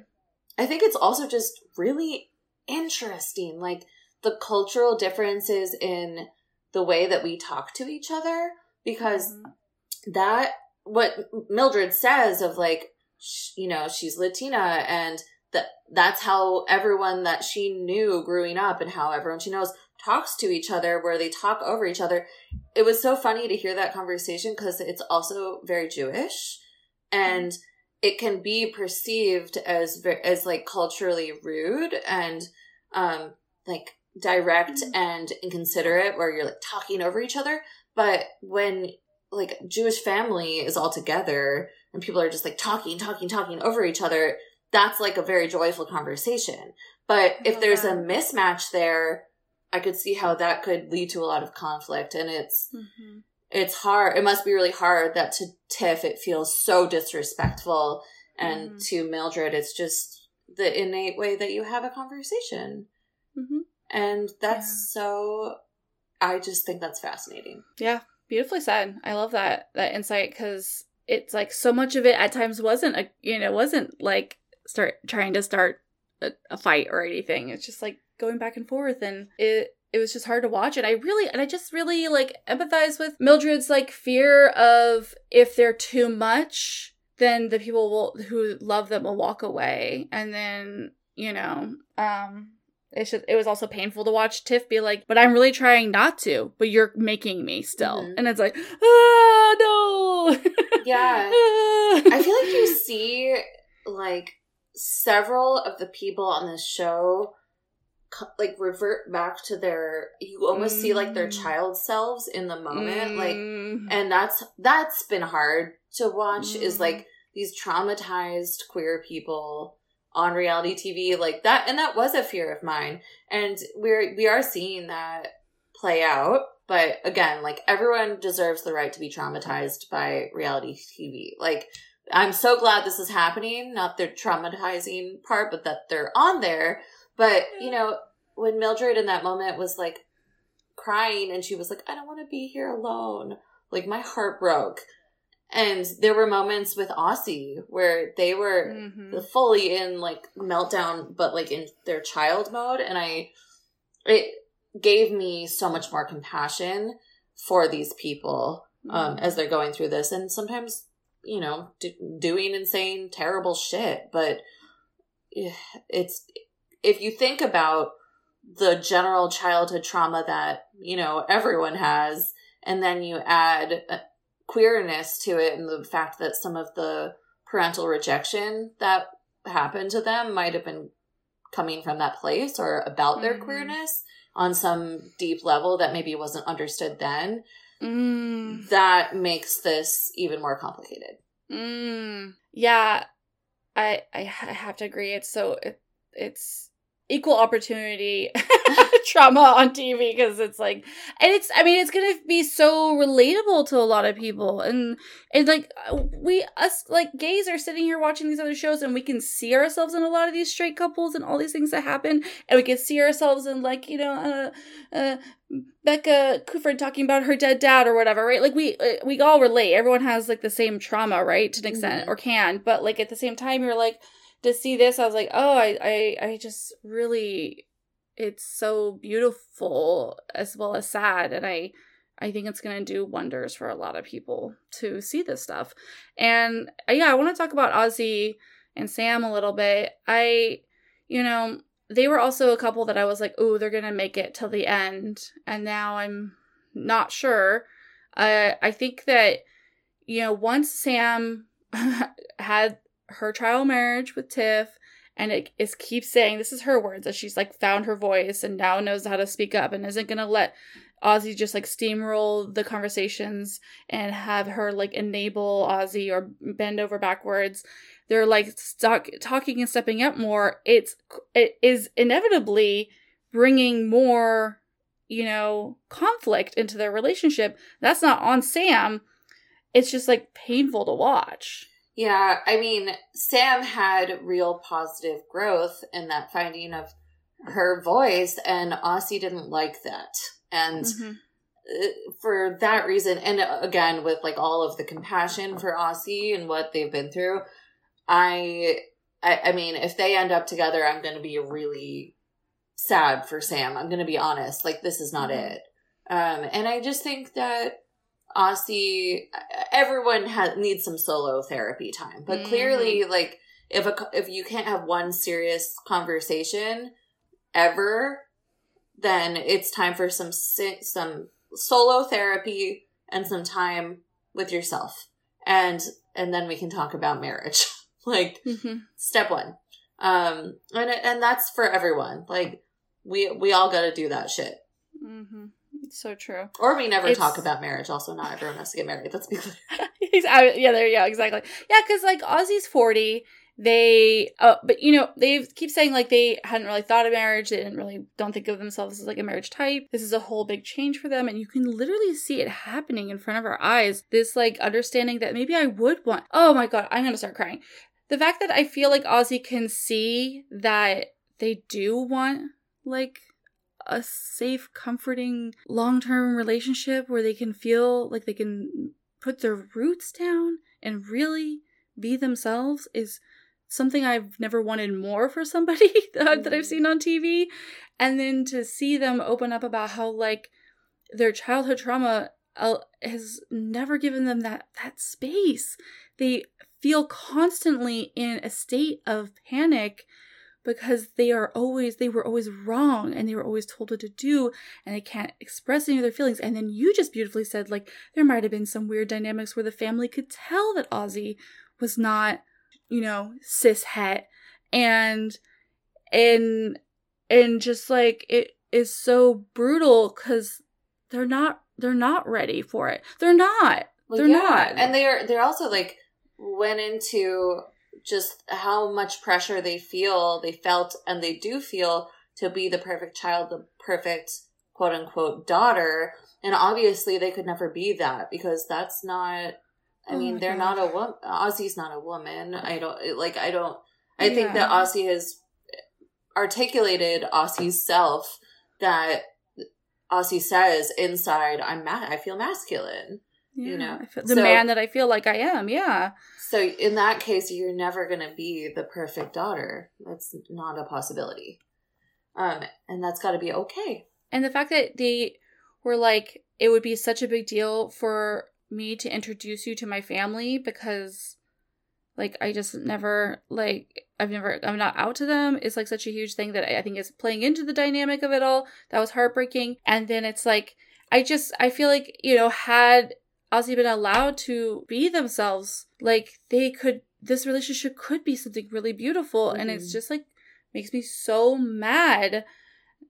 I think it's also just really interesting. Like, the cultural differences in the way that we talk to each other because mm-hmm. that what Mildred says of like you know, she's Latina and that that's how everyone that she knew growing up and how everyone she knows talks to each other where they talk over each other. It was so funny to hear that conversation because it's also very Jewish and it can be perceived as as like culturally rude and um like direct mm-hmm. and inconsiderate where you're like talking over each other but when like Jewish family is all together and people are just like talking, talking, talking over each other, that's like a very joyful conversation. But if there's a mismatch there, I could see how that could lead to a lot of conflict and it's mm-hmm. It's hard. It must be really hard that to Tiff it feels so disrespectful and mm-hmm. to Mildred it's just the innate way that you have a conversation. Mm-hmm. And that's yeah. so I just think that's fascinating. Yeah, beautifully said. I love that that insight cuz it's like so much of it at times wasn't a you know wasn't like start trying to start a, a fight or anything it's just like going back and forth and it it was just hard to watch and i really and i just really like empathize with mildred's like fear of if they're too much then the people will who love them will walk away and then you know um it's just it was also painful to watch Tiff be like, but I'm really trying not to, but you're making me still. Mm-hmm. And it's like, ah no. yeah. I feel like you see like several of the people on this show like revert back to their you almost mm. see like their mm. child selves in the moment mm. like and that's that's been hard to watch mm. is like these traumatized queer people on reality TV like that and that was a fear of mine and we're we are seeing that play out but again like everyone deserves the right to be traumatized by reality TV like I'm so glad this is happening not the traumatizing part but that they're on there but you know when Mildred in that moment was like crying and she was like I don't want to be here alone like my heart broke and there were moments with Aussie where they were mm-hmm. fully in like meltdown, but like in their child mode. And I, it gave me so much more compassion for these people um, mm-hmm. as they're going through this. And sometimes, you know, do, doing and saying terrible shit. But it's, if you think about the general childhood trauma that, you know, everyone has, and then you add queerness to it and the fact that some of the parental rejection that happened to them might have been coming from that place or about their mm-hmm. queerness on some deep level that maybe wasn't understood then mm. that makes this even more complicated mm. yeah I, I i have to agree it's so it, it's equal opportunity trauma on TV because it's like, and it's, I mean, it's gonna be so relatable to a lot of people, and and like we us like gays are sitting here watching these other shows, and we can see ourselves in a lot of these straight couples and all these things that happen, and we can see ourselves in like you know, uh, uh, Becca Kufrin talking about her dead dad or whatever, right? Like we uh, we all relate. Everyone has like the same trauma, right, to an extent, mm-hmm. or can, but like at the same time, you're like to see this, I was like, oh, I, I, I just really, it's so beautiful as well as sad, and I, I think it's gonna do wonders for a lot of people to see this stuff. And uh, yeah, I want to talk about Aussie and Sam a little bit. I, you know, they were also a couple that I was like, oh, they're gonna make it till the end, and now I'm not sure. Uh, I think that you know once Sam had her trial marriage with Tiff, and it is keeps saying this is her words that she's like found her voice and now knows how to speak up and isn't gonna let Aussie just like steamroll the conversations and have her like enable Aussie or bend over backwards. They're like stuck talking and stepping up more. It's it is inevitably bringing more, you know, conflict into their relationship. That's not on Sam. It's just like painful to watch. Yeah, I mean, Sam had real positive growth in that finding of her voice, and Aussie didn't like that. And mm-hmm. Uh, for that reason, and uh, again, with like all of the compassion for Aussie and what they've been through, I, I, I mean, if they end up together, I'm going to be really sad for Sam. I'm going to be honest. Like, this is not mm-hmm. it. Um, and I just think that Aussie, everyone has needs some solo therapy time, but mm-hmm. clearly, like if a if you can't have one serious conversation ever, then it's time for some some solo therapy and some time with yourself, and and then we can talk about marriage. like mm-hmm. step one, um, and and that's for everyone. Like we we all got to do that shit. Mm-hmm. So true. Or we never it's... talk about marriage. Also, not everyone has to get married. Let's be clear. yeah, there you go. Exactly. Yeah, because like Aussie's 40. They, uh, but you know, they keep saying like they hadn't really thought of marriage. They didn't really, don't think of themselves as like a marriage type. This is a whole big change for them. And you can literally see it happening in front of our eyes. This like understanding that maybe I would want, oh my God, I'm going to start crying. The fact that I feel like Aussie can see that they do want like a safe, comforting, long term relationship where they can feel like they can put their roots down and really be themselves is something I've never wanted more for somebody that, I've seen on TV. And then to see them open up about how, like, their childhood trauma uh, has never given them that that space. They feel constantly in a state of panic because they are always they were always wrong and they were always told what to do and they can't express any of their feelings. And then you just beautifully said like there might have been some weird dynamics where the family could tell that Aussie was not you know cis het and and and just like it is so brutal because they're not they're not ready for it. They're not. Well, they're yeah. not. And they're they're also like went into just how much pressure they feel, they felt, and they do feel to be the perfect child, the perfect quote unquote daughter. And obviously, they could never be that because that's not. I oh mean, they're God. not a woman. Aussie's not a woman. I don't like. I don't. I yeah. think that Aussie has articulated Aussie's self that Aussie says inside, "I'm ma- I feel masculine." Yeah, you know, the so, man that I feel like I am. Yeah. So in that case, you're never going to be the perfect daughter. That's not a possibility. Um, and that's got to be okay. And the fact that they were like, it would be such a big deal for me to introduce you to my family because, like, I just never like I've never I'm not out to them. It's like such a huge thing that I think is playing into the dynamic of it all. That was heartbreaking. And then it's like I just I feel like you know had Aussie been allowed to be themselves, like they could, this relationship could be something really beautiful. Mm-hmm. And it's mm-hmm. just like, makes me so mad.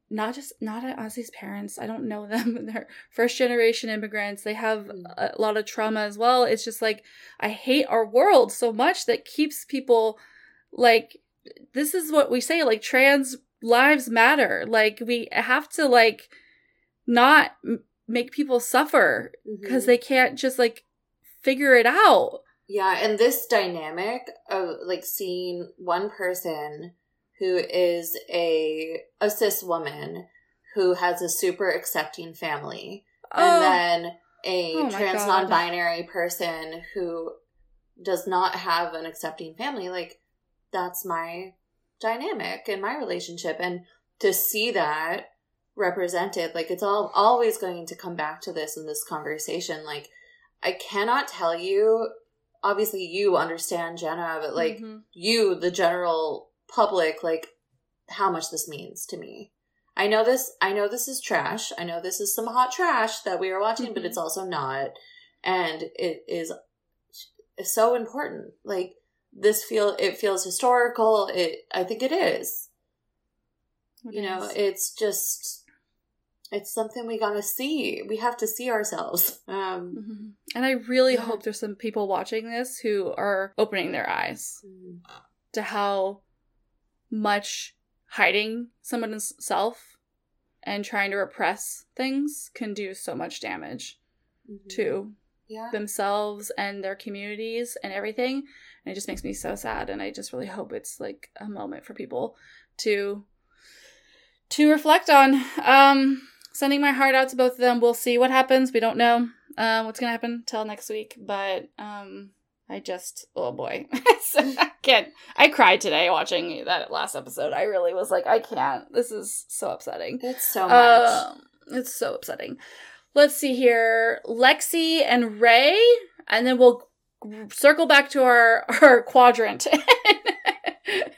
Not just, not at Aussie's parents. I don't know them. They're first generation immigrants. They have mm-hmm. a lot of trauma as well. It's just like, I hate our world so much that keeps people like, this is what we say, like trans lives matter. Like we have to like not make people suffer because Mhm. they can't just like figure it out. Yeah, and this dynamic of like seeing one person who is a a cis woman who has a super accepting family, Oh, and then a Oh trans God. non-binary person who does not have an accepting family, like that's my dynamic in my relationship, and to see that represented, like it's all always going to come back to this in this conversation, like. I cannot tell you obviously you understand Jenna, but like mhm. you, the general public, like how much this means to me. I know this I know this is trash. I know this is some hot trash that we are watching, but Mhm. it's also not. And it is so important. Like this feel it feels historical. It I think it is. You know, it's just it's something we gotta see. We have to see ourselves. Um Mhm. And I really Yeah. hope there's some people watching this who are opening their eyes to how much hiding someone's self and trying to repress things can do so much damage Mhm. to Yeah. themselves and their communities and everything. And it just makes me so sad. And I just really hope it's like a moment for people to to reflect on. Um sending my heart out to both of them. We'll see what happens. We don't know um what's gonna happen till next week. But um I just oh boy. I can't I cried today watching that last episode. I really was like, I can't. This is so upsetting. It's so much. Um, it's so upsetting. Let's see here. Lexi and Rae, and then we'll circle back to our our quadrant.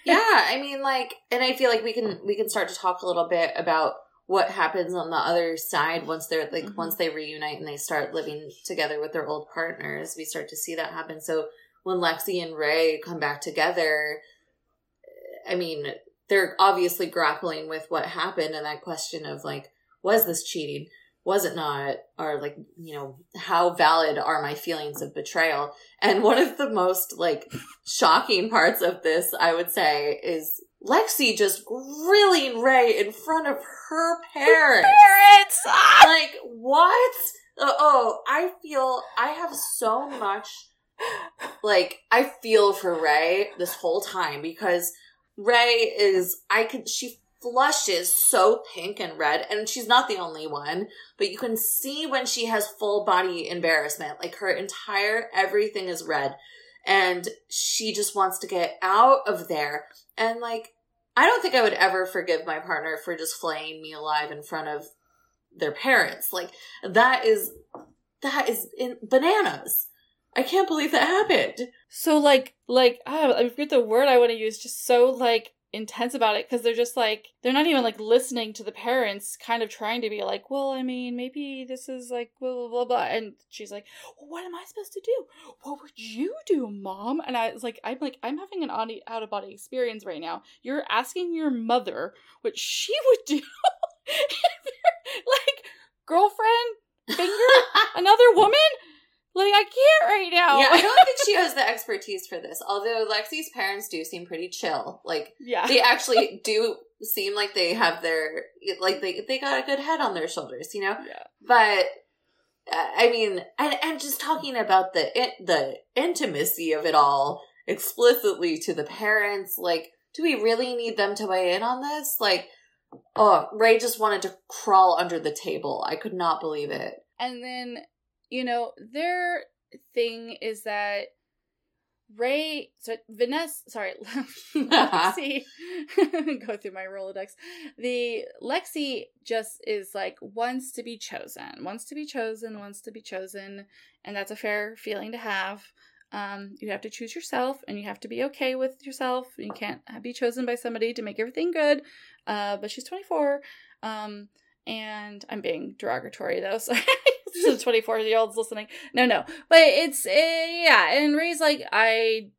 yeah i mean like and i feel like we can we can start to talk a little bit about what happens on the other side once they're like Mhm. once they reunite and they start living together with their old partners we start to see that happen. So when lexi and rae come back together i mean they're obviously grappling with what happened and that question of like was this cheating? Was it not? Or like you know how valid are my feelings of betrayal? And one of the most like shocking parts of this, I would say, is Lexi just grilling Rae in front of her parents. Parents! Ah! like, what? Uh, oh, I feel, I have so much, like, I feel for Rae this whole time because Rae is, I could, she flushes so pink and red, and she's not the only one, but you can see when she has full body embarrassment, like her entire everything is red, and she just wants to get out of there. And like, I don't think I would ever forgive my partner for just flaying me alive in front of their parents. Like, that is, that is in bananas. I can't believe that happened. So like like oh, I forget the word I want to use. Just so like intense about it because they're just like they're not even like listening to the parents, kind of trying to be like, well, I mean, maybe this is like blah blah blah blah. And she's like, well, what am I supposed to do? What would you do, mom? And I was like, I'm like, I'm having an out of body experience right now. You're asking your mother what she would do if you're like girlfriend finger another woman. Like I can't right now. Yeah, I don't think she has the expertise for this. Although Lexi's parents do seem pretty chill. Like yeah. they actually do seem like they have their like they they got a good head on their shoulders, you know. yeah. But uh, I mean, and and just talking about the in- the intimacy of it all explicitly to the parents, like, do we really need them to weigh in on this? Like, oh, Rae just wanted to crawl under the table. I could not believe it. And then, you know, their thing is that Rae, so Vanessa, sorry, Lexi, go through my Rolodex. The Lexi just is like wants to be chosen, wants to be chosen, wants to be chosen, and that's a fair feeling to have. Um, you have to choose yourself, and you have to be okay with yourself. You can't be chosen by somebody to make everything good. Uh, but she's 24, um, and I'm being derogatory though, so to the 24 year olds listening. No, no, but it's uh, yeah. And Rae's like, I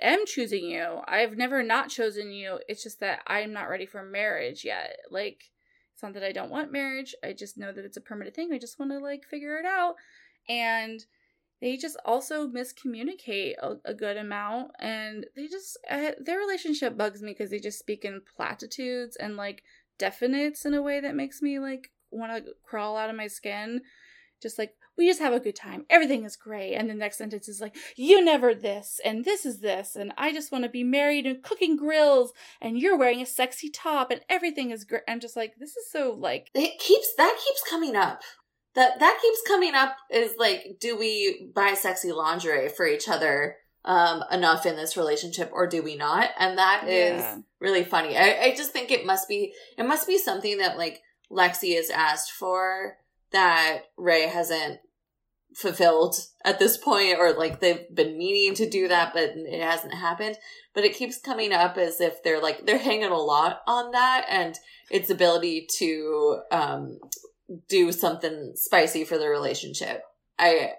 am choosing you. I've never not chosen you. It's just that I'm not ready for marriage yet. Like, it's not that I don't want marriage. I just know that it's a permanent thing. I just want to like figure it out. And they just also miscommunicate a, a good amount and they just uh, their relationship bugs me because they just speak in platitudes and like definites in a way that makes me like want to crawl out of my skin just like we just have a good time. Everything is great. And the next sentence is like you never this and this is this and i just want to be married and cooking grills and you're wearing a sexy top and everything is great i'm just like this is so like it keeps that keeps coming up. That that keeps coming up is like do we buy sexy lingerie for each other um enough in this relationship or do we not? And that is Yeah. really funny. I, I just think it must be it must be something that like lexi has asked for that rae hasn't fulfilled at this point or like they've been meaning to do that but it hasn't happened but it keeps coming up as if they're like they're hanging a lot on that and its ability to um do something spicy for the relationship. I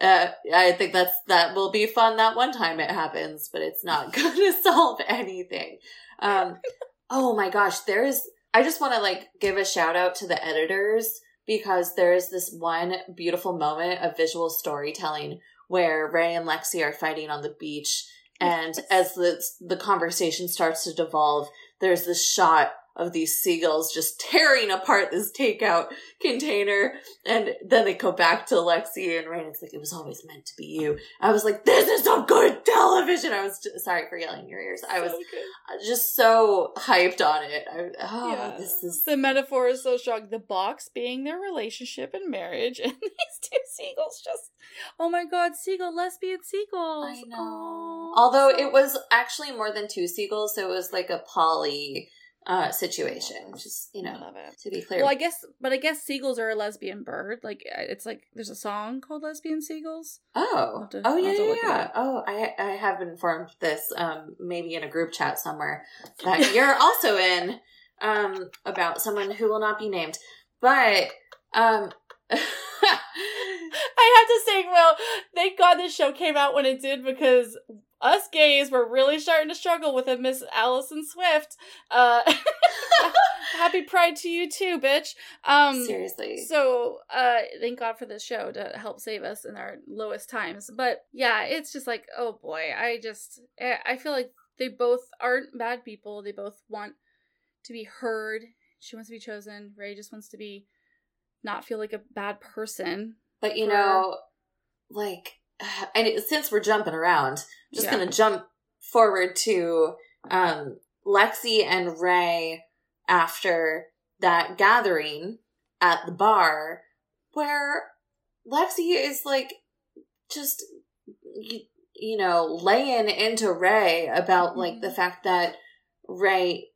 uh, I think that's that will be fun that one time it happens, but it's not going to solve anything. Um oh my gosh, there's I just want to like give a shout out to the editors because there's this one beautiful moment of visual storytelling where Rae and Lexi are fighting on the beach. And as the the conversation starts to devolve, there's this shot of these seagulls just tearing apart this takeout container. And then they go back to Lexi and Rain. It's like, it was always meant to be you. I was like, this is some good television. I was just, sorry for yelling in your ears. I was so good. Uh, just so hyped on it. I, oh, Yeah. this is. the metaphor is so strong the box being their relationship and marriage and these two seagulls just oh my god seagull lesbian seagulls I know. Aw, Although so- it was actually more than two seagulls, so it was like a poly uh, situation, which is, you know, love it. to be clear. well i guess but i guess seagulls are a lesbian bird. Like it's like there's a song called lesbian seagulls. Oh, I'll have to- oh yeah, yeah, yeah. Oh, I I have been informed this, um, maybe in a group chat somewhere that you're also in, um, about someone who will not be named, but um, I have to say, well, thank God this show came out when it did because us gays were really starting to struggle with a Miss Allison Swift. Uh, happy Pride to you too, bitch. Um, seriously, so, uh, thank God for this show to help save us in our lowest times. But yeah, it's just like, oh boy, I just, I I feel like they both aren't bad people. They both want to be heard. She wants to be chosen. Rae just wants to be, not feel like a bad person. but you know, like, and it, since we're jumping around, I'm just Yeah. gonna jump forward to um Lexi and Rae after that gathering at the bar where Lexi is like just you, you know laying into Rae about like the fact that Rae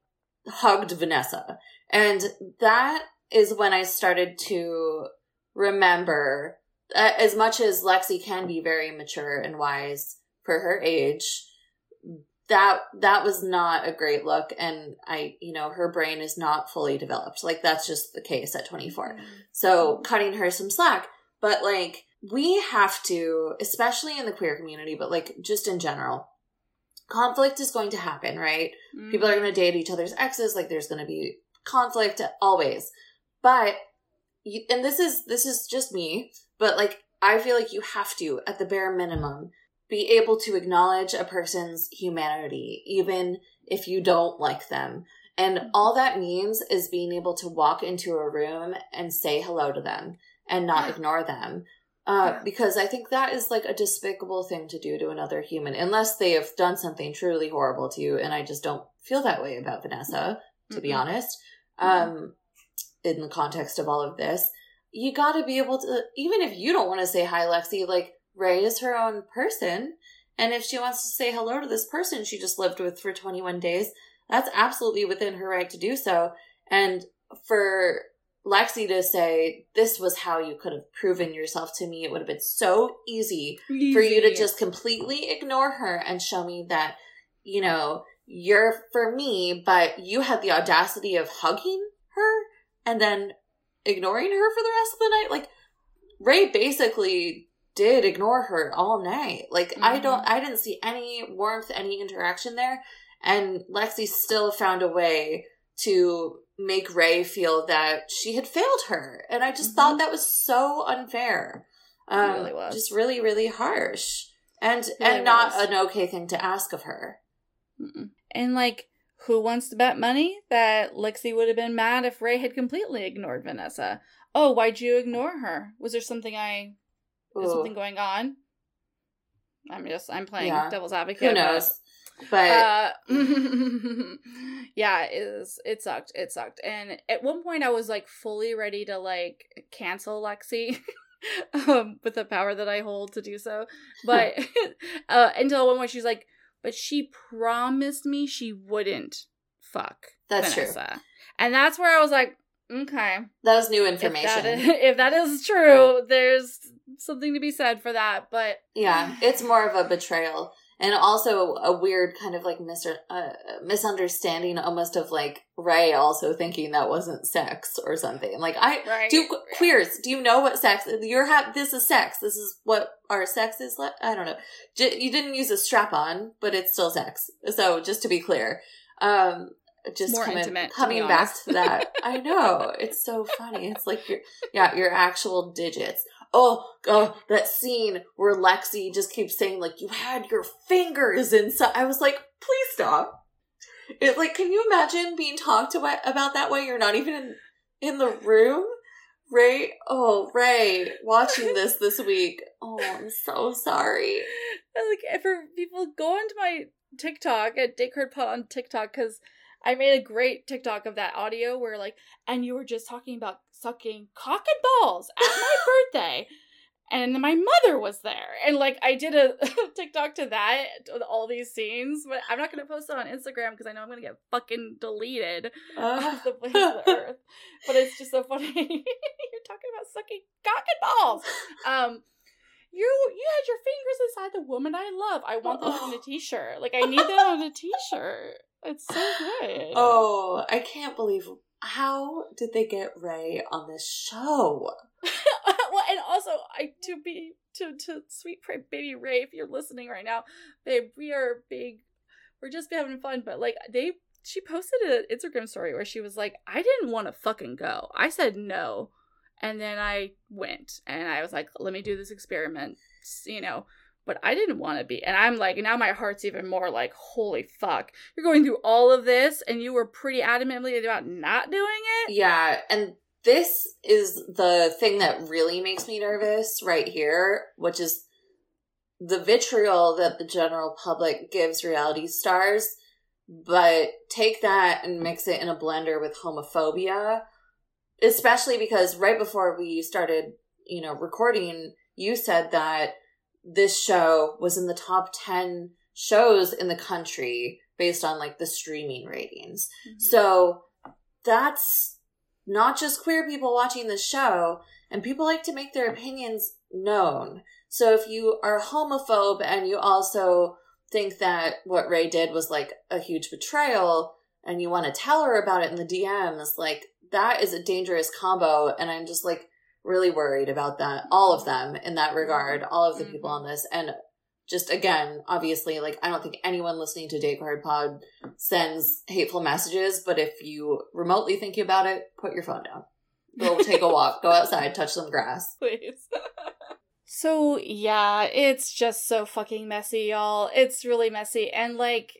hugged Vanessa and that is when I started to remember as much as Lexi can be very mature and wise for her age that that was not a great look. And i you know her brain is not fully developed. Like that's just the case at 24 so cutting her some slack. But like we have to especially in the queer community but like just in general conflict is going to happen right? Mm-hmm. people are going to date each other's exes. Like there's going to be conflict always. But you, and this is this is just me but like i feel like you have to at the bare minimum be able to acknowledge a person's humanity even if you don't like them and Mhm. all that means is being able to walk into a room and say hello to them and not Yeah. ignore them uh, Yeah. because I think that is like a despicable thing to do to another human, unless they have done something truly horrible to you. And I just don't feel that way about Vanessa, to be Mm-mm. honest. Um, in the context of all of this, you got to be able to, even if you don't want to say hi, Lexi, like Rae is her own person. And if she wants to say hello to this person she just lived with for 21 days, that's absolutely within her right to do so. And for Lexi to say, this was how you could have proven yourself to me, it would have been so easy for you to just completely ignore her and show me that, you know, you're for me, but you had the audacity of hugging her and then ignoring her for the rest of the night. Like, Rae basically did ignore her all night. Like, I Mhm. don't, I didn't see any warmth, any interaction there. And Lexi still found a way to make Rae feel that she had failed her. And I just Mhm. thought that was so unfair. Um, really was. Just really, really harsh. And really and not was. an okay thing to ask of her. Mm-mm. And like, who wants to bet money that Lexi would have been mad if Rae had completely ignored Vanessa? Oh, why'd you ignore her? Was there something I was something going on? I'm just I'm playing yeah. devil's advocate. Who knows? But uh, yeah, it was, it sucked. It sucked. And at one point, I was like fully ready to like cancel Lexi. um, with the power that I hold to do so, but uh, until one point she's like, "But she promised me she wouldn't fuck." That's Vanessa. true, and that's where I was like, "Okay, that was new information." If that is, if that is true, there's something to be said for that. But yeah, it's more of a betrayal and also a weird kind of like mis- uh, misunderstanding almost of like rae also thinking that wasn't sex or something. Like i right. do queers do you know what sex you're ha- this is sex this is what our sex is like? I don't know. J- you didn't use a strap on but it's still sex. So just to be clear um just More coming, intimate, coming to back to that. I know. It's so funny. It's like your yeah your actual digits oh, oh, that scene where Lexi just keeps saying, like, you had your fingers inside. I was like, please stop. It, like, can you imagine being talked about, about that way? You're not even in, in the room? Rae, oh, Rae, watching this this week. Oh, I'm so sorry. Uh, like, eh, for people, go onto my TikTok at Date Pot on TikTok because I made a great TikTok of that audio where like, and you were just talking about sucking cock and balls at my birthday. And my mother was there. And like I did a TikTok to that with all these scenes, but I'm not gonna post it on Instagram because I know I'm gonna get fucking deleted uh. off the face of the earth. But it's just so funny. You're talking about sucking cock and balls. Um you you had your fingers inside the woman I love. I want that on a t-shirt. Like I need that on a t-shirt. It's so good. Oh, I can't believe how did they get Rae on this show? well, and also I to be to to sweet baby Rae, if you're listening right now, babe, we are big. We're just having fun, but like they, she posted an Instagram story where she was like, "I didn't want to fucking go. I said no." And then I went and I was like, let me do this experiment, you know but I didn't want to be. And I'm like, now my heart's even more like, holy fuck. You're going through all of this and you were pretty adamantly about not doing it? Yeah. And this is the thing that really makes me nervous right here, which is the vitriol that the general public gives reality stars. But take that and mix it in a blender with homophobia, especially because right before we started, you know, recording, you said that this show was in the top 10 shows in the country based on like the streaming ratings. Mm-hmm. So that's not just queer people watching the show, and people like to make their opinions known. So if you are homophobe and you also think that what Rae did was like a huge betrayal and you want to tell her about it in the DMs, like that is a dangerous combo. And I'm just like, really worried about that, all of them in that regard, all of the people on this. And just again, obviously, like I don't think anyone listening to Date Card Pod sends hateful messages, but if you remotely think about it, put your phone down. Go take a walk, go outside, touch some grass. Please. so yeah, it's just so fucking messy, y'all. It's really messy. And like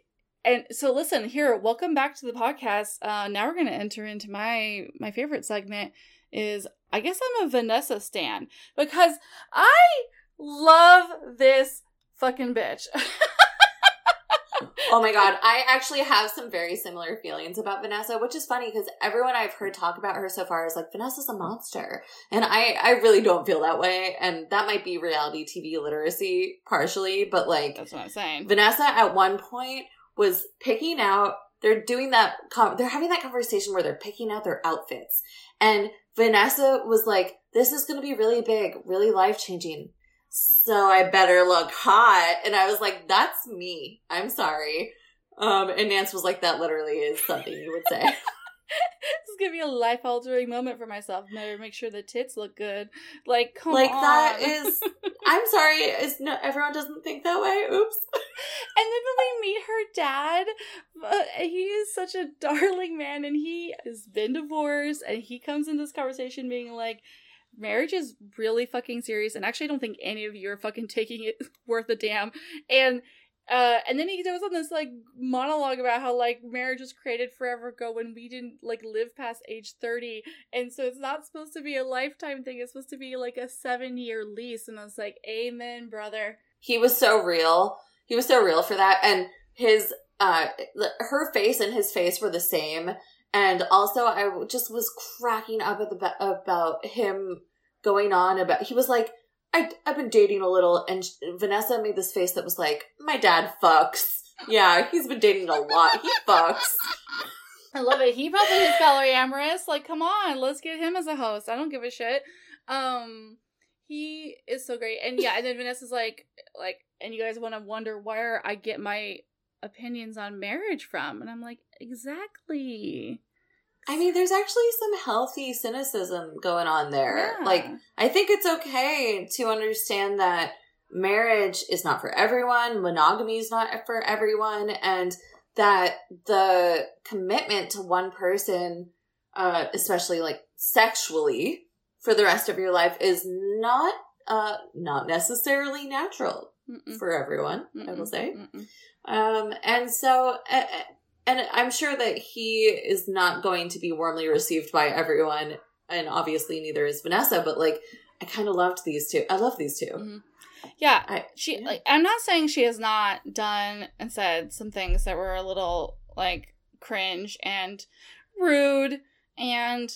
and so listen, here, welcome back to the podcast. Uh now we're gonna enter into my my favorite segment is I guess I'm a Vanessa stan because I love this fucking bitch. oh my god, I actually have some very similar feelings about Vanessa, which is funny because everyone I've heard talk about her so far is like Vanessa's a monster, and I I really don't feel that way, and that might be reality TV literacy partially, but like that's what I'm saying. Vanessa at one point was picking out. They're doing that. They're having that conversation where they're picking out their outfits, and Vanessa was like, this is going to be really big, really life changing. So I better look hot. And I was like, that's me. I'm sorry. Um, and Nance was like, that literally is something you would say. this is gonna be a life altering moment for myself. Never make sure the tits look good. Like, come like on. that is. I'm sorry. Is no everyone doesn't think that way. Oops. And then when we meet her dad, uh, he is such a darling man, and he has been divorced, and he comes in this conversation being like. marriage is really fucking serious, and actually, I don't think any of you are fucking taking it worth a damn. And uh, and then he goes on this like monologue about how like marriage was created forever ago when we didn't like live past age 30 and so it's not supposed to be a lifetime thing. It's supposed to be like a seven year lease. And i was like amen brother. He was so real. He was so real for that. And his uh her face and his face were the same. And also i just was cracking up at the about him going on about he was like I, I've been dating a little, and Vanessa made this face that was like, my dad fucks. Yeah, he's been dating a lot. He fucks. I love it. He probably is polyamorous. Like, come on, let's get him as a host. I don't give a shit. Um, he is so great, and yeah, and then Vanessa's like, like, and you guys want to wonder where I get my opinions on marriage from, and I'm like, exactly. I mean, there's actually some healthy cynicism going on there. Yeah. Like, I think it's okay to understand that marriage is not for everyone, monogamy is not for everyone, and that the commitment to one person, uh, especially like sexually, for the rest of your life is not uh not necessarily natural Mm-mm. for everyone. Mm-mm. I will say, Mm-mm. um, and so. Uh, and I'm sure that he is not going to be warmly received by everyone, and obviously neither is Vanessa. But like, I kind of loved these two. I love these 2 mm-hmm. Yeah, I, she. Yeah. Like, I'm not saying she has not done and said some things that were a little like cringe and rude, and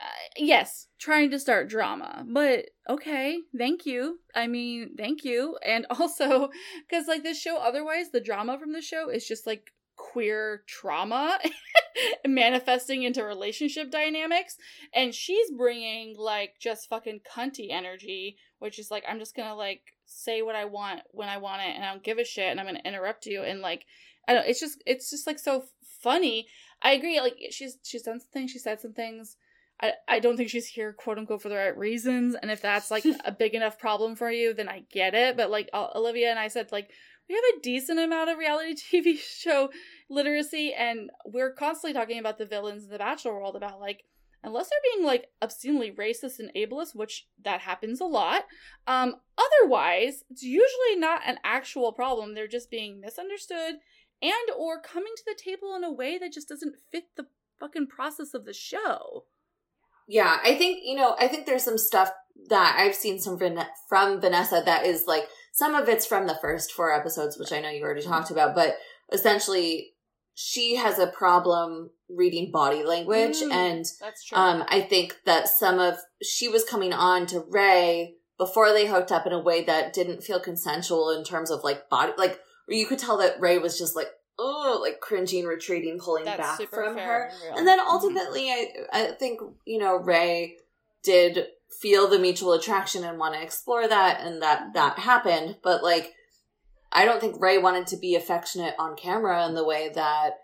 uh, yes, trying to start drama. But okay, thank you. I mean, thank you. And also, because like this show, otherwise the drama from the show is just like queer trauma manifesting into relationship dynamics and she's bringing like just fucking cunty energy which is like i'm just gonna like say what i want when i want it and i don't give a shit and i'm gonna interrupt you and like i don't it's just it's just like so funny. I agree like she's she's done some things she said some things. I, I don't think she's here quote unquote for the right reasons and if that's like a big enough problem for you then i get it but like olivia and i said like we have a decent amount of reality TV show literacy, and we're constantly talking about the villains in the Bachelor world about like unless they're being like obscenely racist and ableist, which that happens a lot. Um, otherwise, it's usually not an actual problem. They're just being misunderstood and or coming to the table in a way that just doesn't fit the fucking process of the show. Yeah, I think you know, I think there's some stuff that I've seen some from Vanessa that is like some of it's from the first four episodes, which I know you already talked about, but essentially she has a problem reading body language mm, and that's true. um I think that some of she was coming on to Rae before they hooked up in a way that didn't feel consensual in terms of like body like you could tell that Rae was just like oh like cringing retreating pulling that's back from her and, and then mm-hmm. ultimately mm-hmm. I I think you know Rae did feel the mutual attraction and want to explore that and that that happened but like i don't think rae wanted to be affectionate on camera in the way that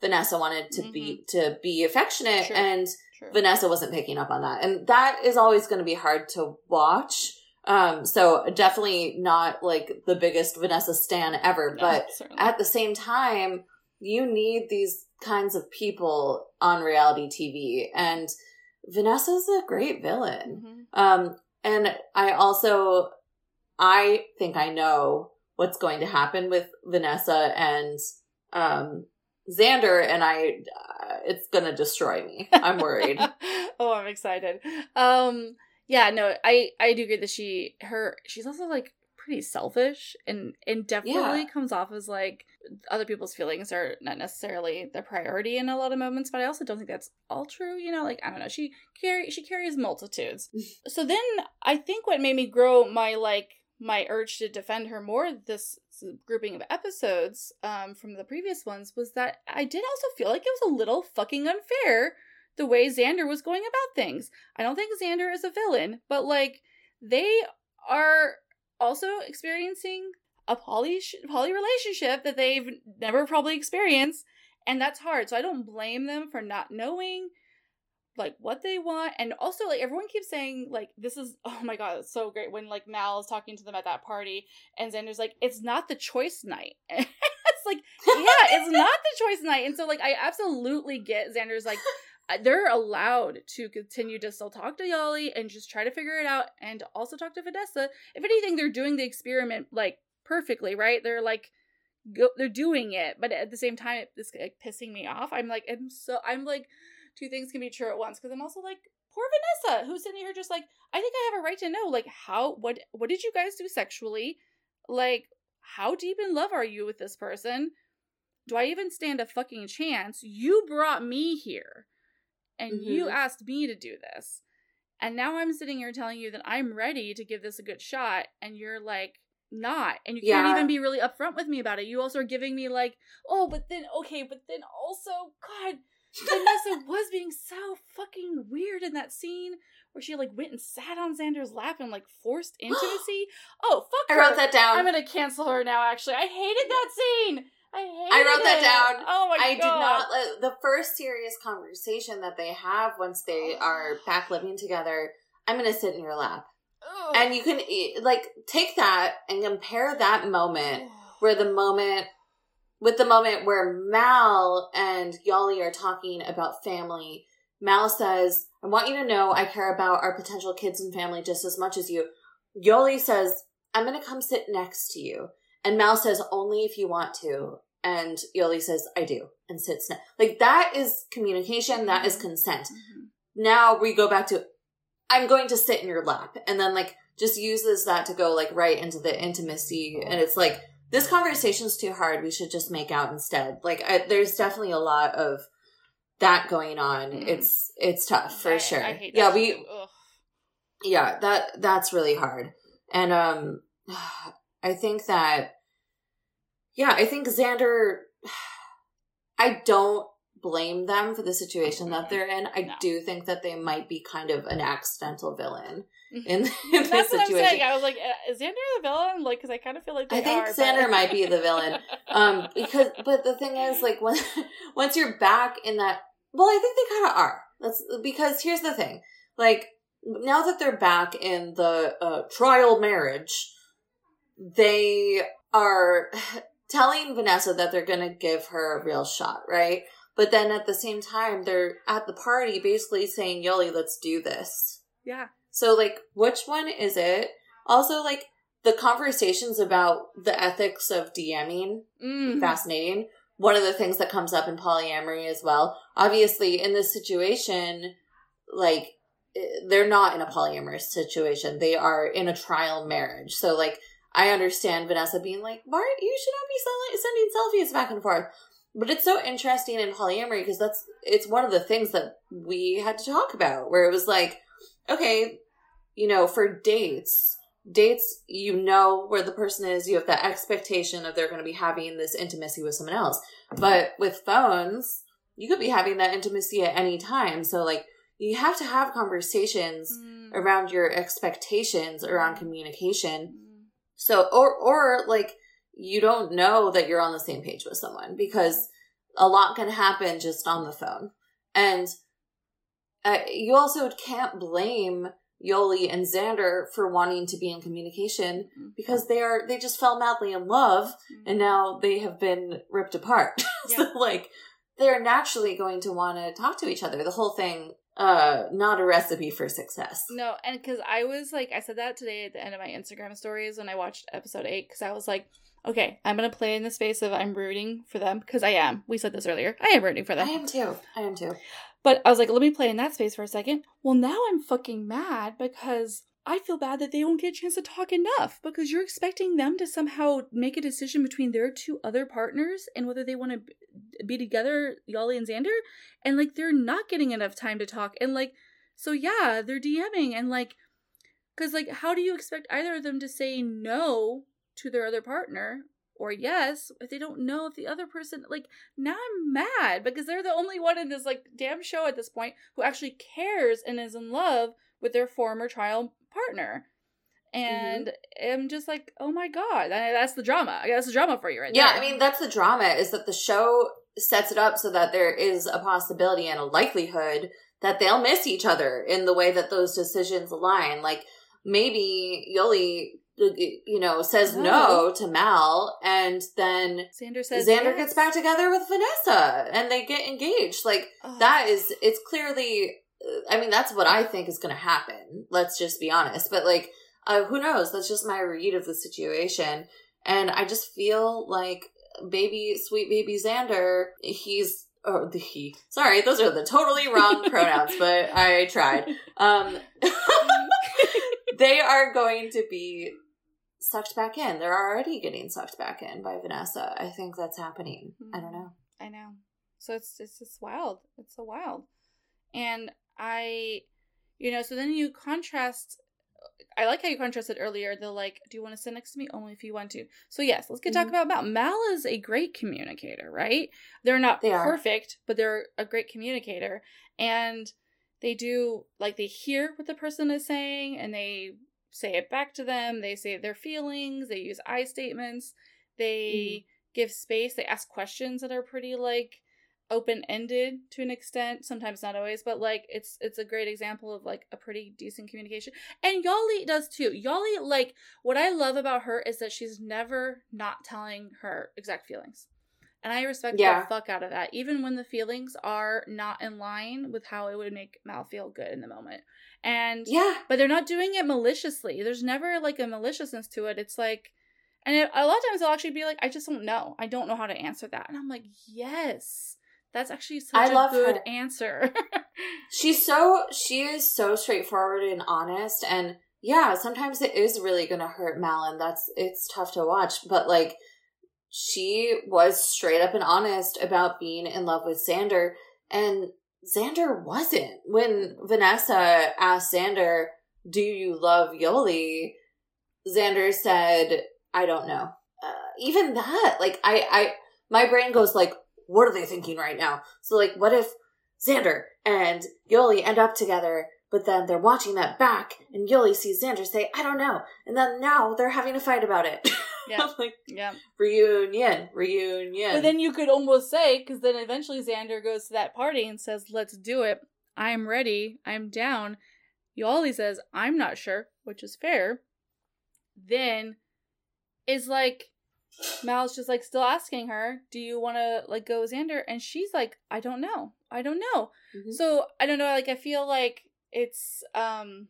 vanessa wanted to mm-hmm. be to be affectionate True. and True. vanessa wasn't picking up on that and that is always going to be hard to watch um so definitely not like the biggest vanessa stan ever no, but certainly. at the same time you need these kinds of people on reality tv and Vanessa's a great villain. Mm-hmm. Um, and I also, I think I know what's going to happen with Vanessa and um, Xander, and I, uh, it's gonna destroy me. I'm worried. oh, I'm excited. Um, yeah, no, I I do agree that she her she's also like pretty selfish and and definitely yeah. comes off as like other people's feelings are not necessarily the priority in a lot of moments but i also don't think that's all true you know like i don't know she carry she carries multitudes. So then i think what made me grow my like my urge to defend her more this grouping of episodes um from the previous ones was that i did also feel like it was a little fucking unfair the way xander was going about things. I don't think xander is a villain but like they are also experiencing a poly poly relationship that they've never probably experienced and that's hard. So i don't blame them for not knowing like what they want. And also like everyone keeps saying like this is oh my god it's so great when like mal is talking to them at that party and xander's like it's not the choice night. It's like yeah it's not the choice night. And so like i absolutely get xander's like uh, they're allowed to continue to still talk to Yoly and just try to figure it out and also talk to Vanessa. If anything, they're doing the experiment like perfectly, right? They're like go they're doing it, but at the same time it's like pissing me off. I'm like I'm so I'm like two things can be true at once because I'm also like poor Vanessa who's sitting here just like I think I have a right to know like how what what did you guys do sexually? Like how deep in love are you with this person? Do I even stand a fucking chance? You brought me here and mm-hmm. you asked me to do this. And now I'm sitting here telling you that I'm ready to give this a good shot and you're like not and you yeah. can't even be really upfront with me about it. You also are giving me like, "Oh, but then okay, but then also god, Vanessa was being so fucking weird in that scene where she like went and sat on Xander's lap and like forced intimacy. oh, fuck her. I wrote that down. I'm gonna cancel her now. Actually, I hated that scene. I hated I wrote it. that down. Oh my I god! I did not. The first serious conversation that they have once they are back living together. I'm gonna sit in your lap, Ugh. and you can like take that and compare that moment where the moment with the moment where Mal and Yoly are talking about family. Mal says, I want you to know I care about our potential kids and family just as much as you. Yoly says, I'm going to come sit next to you. And Mal says, only if you want to. And Yoly says, I do. And sits next. Like that is communication. That is consent. Mm-hmm. Now we go back to, I'm going to sit in your lap. And then like just uses that to go like right into the intimacy. And it's like, this conversation's too hard. We should just make out instead. Like, I, there's definitely a lot of that going on. Mm. It's it's tough for I, sure. I yeah, we. Yeah, that that's really hard, and um, I think that. Yeah, I think Xander. I don't blame them for the situation that they're in. I no. do think that they might be kind of an accidental villain in, in this That's situation. What I'm saying. I was like, uh, is Xander the villain? Like, because I kind of feel like I think are, Xander but... might be the villain. Um, because but the thing is, like, when once you're back in that, well, I think they kind of are. That's because here's the thing, like. Now that they're back in the uh, trial marriage, they are telling Vanessa that they're going to give her a real shot, right? But then at the same time, they're at the party basically saying, Yoly, let's do this. Yeah. So, like, which one is it? Also, like, the conversations about the ethics of DMing, mm. fascinating. One of the things that comes up in polyamory as well. Obviously, in this situation, like, they're not in a polyamorous situation. They are in a trial marriage. So, like, I understand Vanessa being like, Bart, you should not be sending selfies back and forth. But it's so interesting in polyamory because that's it's one of the things that we had to talk about where it was like, okay, you know, for dates, dates, you know where the person is, you have that expectation of they're going to be having this intimacy with someone else. But with phones, you could be having that intimacy at any time. So like you have to have conversations mm. around your expectations around communication. Mm. So or or like you don't know that you're on the same page with someone because a lot can happen just on the phone. And uh, you also can't blame Yoly and Xander for wanting to be in communication mm-hmm. because they are they just fell madly in love mm-hmm. and now they have been ripped apart. Yeah. so like they're naturally going to want to talk to each other. The whole thing uh not a recipe for success. No, and cuz I was like I said that today at the end of my Instagram stories when I watched episode 8 cuz I was like okay, I'm gonna play in the space of I'm rooting for them because I am. We said this earlier. I am rooting for them. I am too. I am too. But I was like, let me play in that space for a second. Well, now I'm fucking mad because I feel bad that they won't get a chance to talk enough because you're expecting them to somehow make a decision between their two other partners and whether they want to be together, Yoly and Xander, and like they're not getting enough time to talk. And like, so yeah, they're DMing and like, because like, how do you expect either of them to say no to their other partner or yes if they don't know if the other person like now i'm mad because they're the only one in this like damn show at this point who actually cares and is in love with their former trial partner and mm-hmm. i'm just like oh my god that's the drama that's the drama for you right now. yeah there. i mean that's the drama is that the show sets it up so that there is a possibility and a likelihood that they'll miss each other in the way that those decisions align like maybe Yoly you know, says no, to Mal, and then Xander says Xander yes. gets back together with Vanessa, and they get engaged. Like Ugh. that is, it's clearly. I mean, that's what I think is going to happen. Let's just be honest. But like, uh, who knows? That's just my read of the situation, and I just feel like baby, sweet baby Xander, he's. Oh, the he. Sorry, those are the totally wrong pronouns, but I tried. Um, they are going to be sucked back in. They're already getting sucked back in by Vanessa. I think that's happening. I don't know. I know. So it's it's just wild. It's so wild. And I you know, so then you contrast I like how you contrasted earlier the like, do you want to sit next to me? Only if you want to. So yes, let's get talk Mhm. about Mal. Mal is a great communicator, right? They're not They perfect, but they're a great communicator. And they do like they hear what the person is saying and they say it back to them. They say their feelings, they use I statements, they mm. give space, they ask questions that are pretty like open-ended to an extent sometimes not always but like it's it's a great example of like a pretty decent communication. And yoly does too. Yoly like what i love about her is that she's never not telling her exact feelings and i respect Yeah. the fuck out of that even when the feelings are not in line with how it would make mal feel good in the moment and Yeah. but they're not doing it maliciously. There's never like a maliciousness to it. It's like, and it, a lot of times they'll actually be like, "I just don't know. I don't know how to answer that." And I'm like, "Yes, that's actually such I a good her. answer." She's so she is so straightforward and honest and yeah, sometimes it is really gonna hurt Mal and that's it's tough to watch. But like she was straight up and honest about being in love with Xander and Xander wasn't. When Vanessa asked Xander, Do you love Yoly? Xander said, I don't know. Uh, even that, like I I my brain goes like, what are they thinking right now? So like what if Xander and Yoly end up together, but then they're watching that back, and Yoly sees Xander say, I don't know. And then now they're having a fight about it. Yeah. like, yeah. reunion, reunion. But then you could almost say, because then eventually Xander goes to that party and says, "Let's do it. I'm ready. I'm down." Yoly says, "I'm not sure," which is fair. Then is like Mal's just like still asking her, "Do you want to like go with Xander?" And she's like, "I don't know. I don't know." Mhm. So I don't know. Like I feel like it's um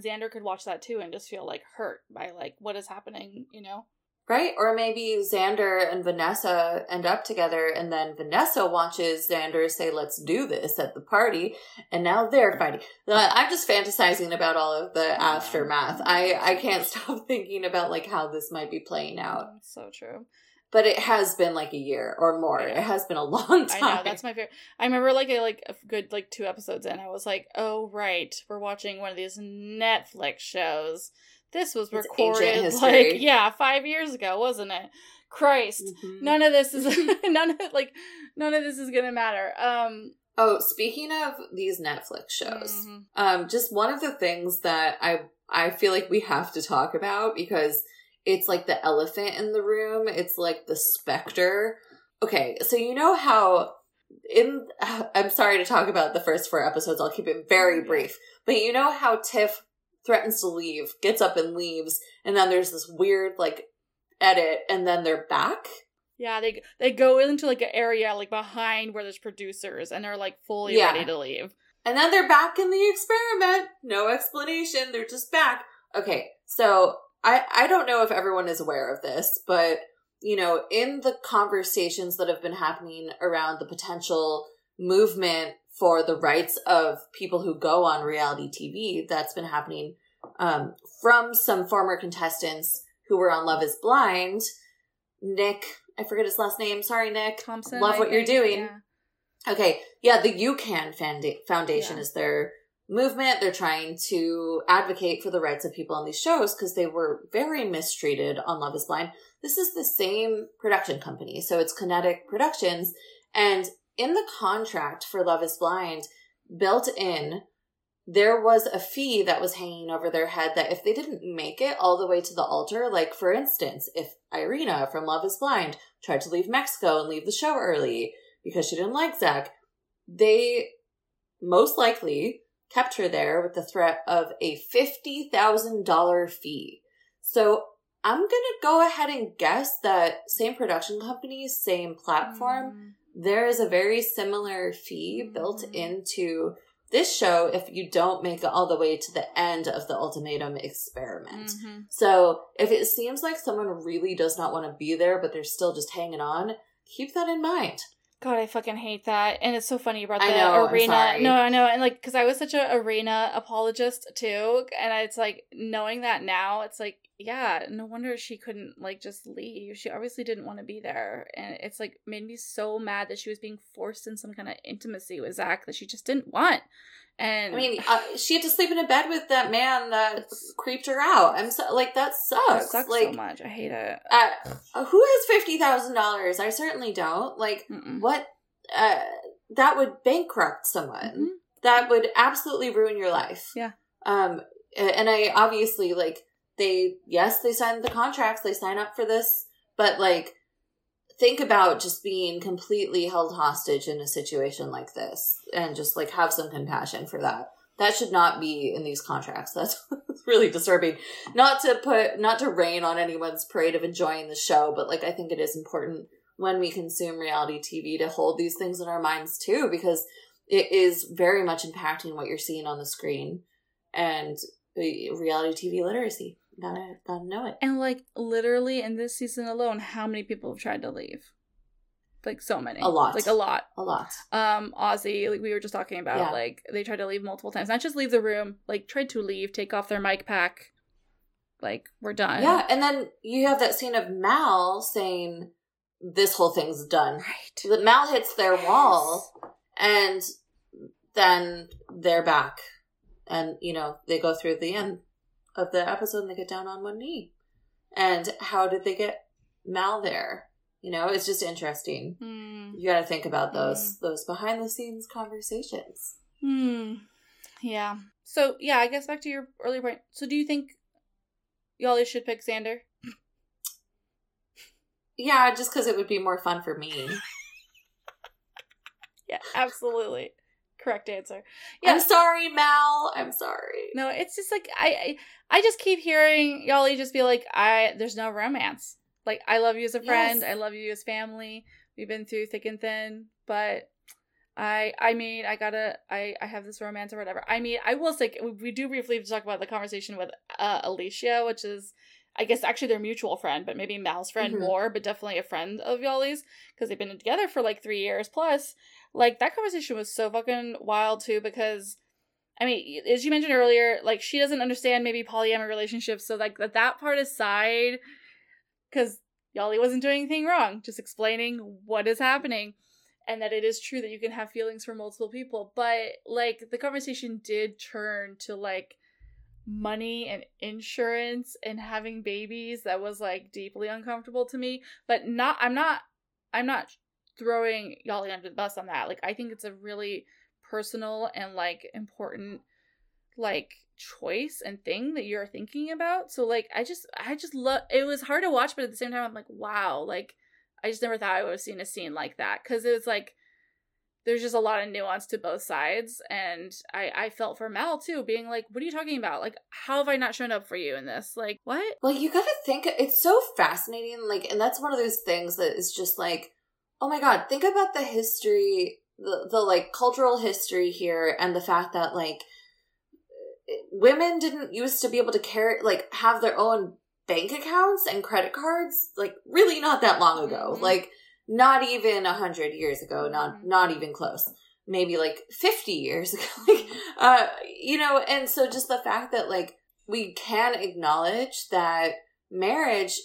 Xander could watch that too and just feel like hurt by like what is happening. You know? Right? Or maybe Xander and Vanessa end up together and then Vanessa watches Xander say, let's do this at the party. And now they're fighting. I'm just fantasizing about all of the aftermath. I, I can't stop thinking about like how this might be playing out. So true. But it has been like a year or more. Yeah. It has been a long I time. know that's my favorite. I remember like a, like a good like two episodes in, I was like, "Oh right, we're watching one of these Netflix shows. This was recorded like yeah, five years ago, wasn't it? Christ, Mhm. none of this is none of like none of this is gonna matter. Um, Oh, speaking of these Netflix shows, mhm. um, just one of the things that I I feel like we have to talk about because it's like the elephant in the room. It's like the specter. Okay, so you know how in I'm sorry to talk about the first four episodes. I'll keep it very brief. But you know how Tiff threatens to leave, gets up and leaves, and then there's this weird like edit, and then they're back. yeah, they they go into like an area like behind where there's producers, and they're like fully Yeah. ready to leave. And then they're back in the experiment. No explanation. They're just back. Okay, so I I don't know if everyone is aware of this, but you know, in the conversations that have been happening around the potential movement for the rights of people who go on reality TV, that's been happening um, from some former contestants who were on Love Is Blind. Nick, I forget his last name. Sorry, Nick. Thompson, Love I what you're doing. yeah. Okay, yeah, the UCAN Founda- Foundation Yeah. is their movement. They're trying to advocate for the rights of people on these shows because they were very mistreated on Love is Blind. This is the same production company, so it's Kinetic Productions. And in the contract for Love is Blind, built in, there was a fee that was hanging over their head that if they didn't make it all the way to the altar, like for instance, if Irina from Love is Blind tried to leave Mexico and leave the show early because she didn't like Zach, they most likely kept her there with the threat of a $50,000 fee. So I'm going to go ahead and guess that same production company, same platform, Mm. there is a very similar fee built Mhm. into this show if you don't make it all the way to the end of the ultimatum experiment. Mhm. So if it seems like someone really does not want to be there, but they're still just hanging on, keep that in mind. God, I fucking hate that. And it's so funny you brought the know, Irina. No, I know. And like, because I was such an Irina apologist too. And it's like, knowing that now, it's like, yeah, no wonder she couldn't like just leave. She obviously didn't want to be there. And it's like made me so mad that she was being forced in some kind of intimacy with Zach that she just didn't want. And I mean, uh, she had to sleep in a bed with that man that creeped her out. I'm so like that sucks. sucks like, so much. I hate it. uh, who has fifty thousand dollars? I certainly don't. Like, Mm-mm. what? Uh, that would bankrupt someone. Mhm. That would absolutely ruin your life. Yeah. Um, and I obviously like they. Yes, they signed the contracts. They sign up for this, but like. Think about just being completely held hostage in a situation like this and just like have some compassion for that. That should not be in these contracts. That's really disturbing. Not to put, not to rain on anyone's parade of enjoying the show, but like I think it is important when we consume reality TV to hold these things in our minds too, because it is very much impacting what you're seeing on the screen and uh, reality TV literacy. Gotta, gotta know it. And like literally in this season alone, how many people have tried to leave? Like so many. A lot. Like a lot. A lot. Um, Aussie, like we were just talking about, Yeah. like they tried to leave multiple times. Not just leave the room, like tried to leave, take off their mic pack. Like, we're done. Yeah, and then you have that scene of Mal saying, "This whole thing's done." Right. That Mal hits their wall, and then they're back, and you know they go through the end of the episode and they get down on one knee. And how did they get Mal there? You know, it's just interesting. Hmm. You got to think about those those behind the scenes conversations. Hmm. Yeah. So yeah, I guess back to your earlier point. So do you think Yoly should pick Xander? Yeah, just because it would be more fun for me. Yeah, absolutely. Correct answer. Yeah. I'm sorry, Mal. I'm sorry. No, it's just like I, I I just keep hearing Yoly just be like, I there's no romance. Like I love you as a friend, Yes. I love you as family. We've been through thick and thin, but I I mean I gotta I I have this romance or whatever. I mean I will say we, we do briefly talk about the conversation with uh, Alicia, which is I guess actually their mutual friend, but maybe Mal's friend Mhm. more, but definitely a friend of Yoly's because they've been together for like three years plus. Like that conversation was so fucking wild too because I mean, as you mentioned earlier, like she doesn't understand maybe polyamory relationships, so like that that part aside, because Yoly wasn't doing anything wrong, just explaining what is happening, and that it is true that you can have feelings for multiple people. But like the conversation did turn to like money and insurance and having babies that was like deeply uncomfortable to me. But not, I'm not, I'm not throwing Yoly under the bus on that. Like I think it's a really personal and like important like choice and thing that you're thinking about. So like I just I just love it was hard to watch, but at the same time I'm like, wow, like I just never thought I would have seen a scene like that. Cause it was like there's just a lot of nuance to both sides. And I, I felt for Mel too, being like, What are you talking about? Like, how have I not shown up for you in this? Like, what? Well, you got to think it's so fascinating. Like, and that's one of those things that is just like, oh my god, think about the history, the the like cultural history here, and the fact that like women didn't used to be able to carry like have their own bank accounts and credit cards like really not that long ago. Mhm. like not even a hundred years ago not Mhm. not even close. Maybe like 50 years ago. Like uh you know and so just the fact that like we can acknowledge that marriage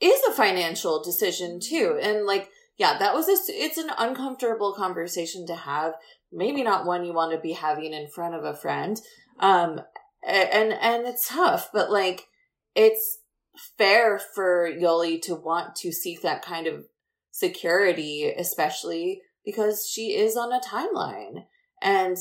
is a financial decision too. And like yeah that was a it's an uncomfortable conversation to have maybe not one you want to be having in front of a friend um and and it's tough but like it's fair for yoly to want to seek that kind of security especially because she is on a timeline and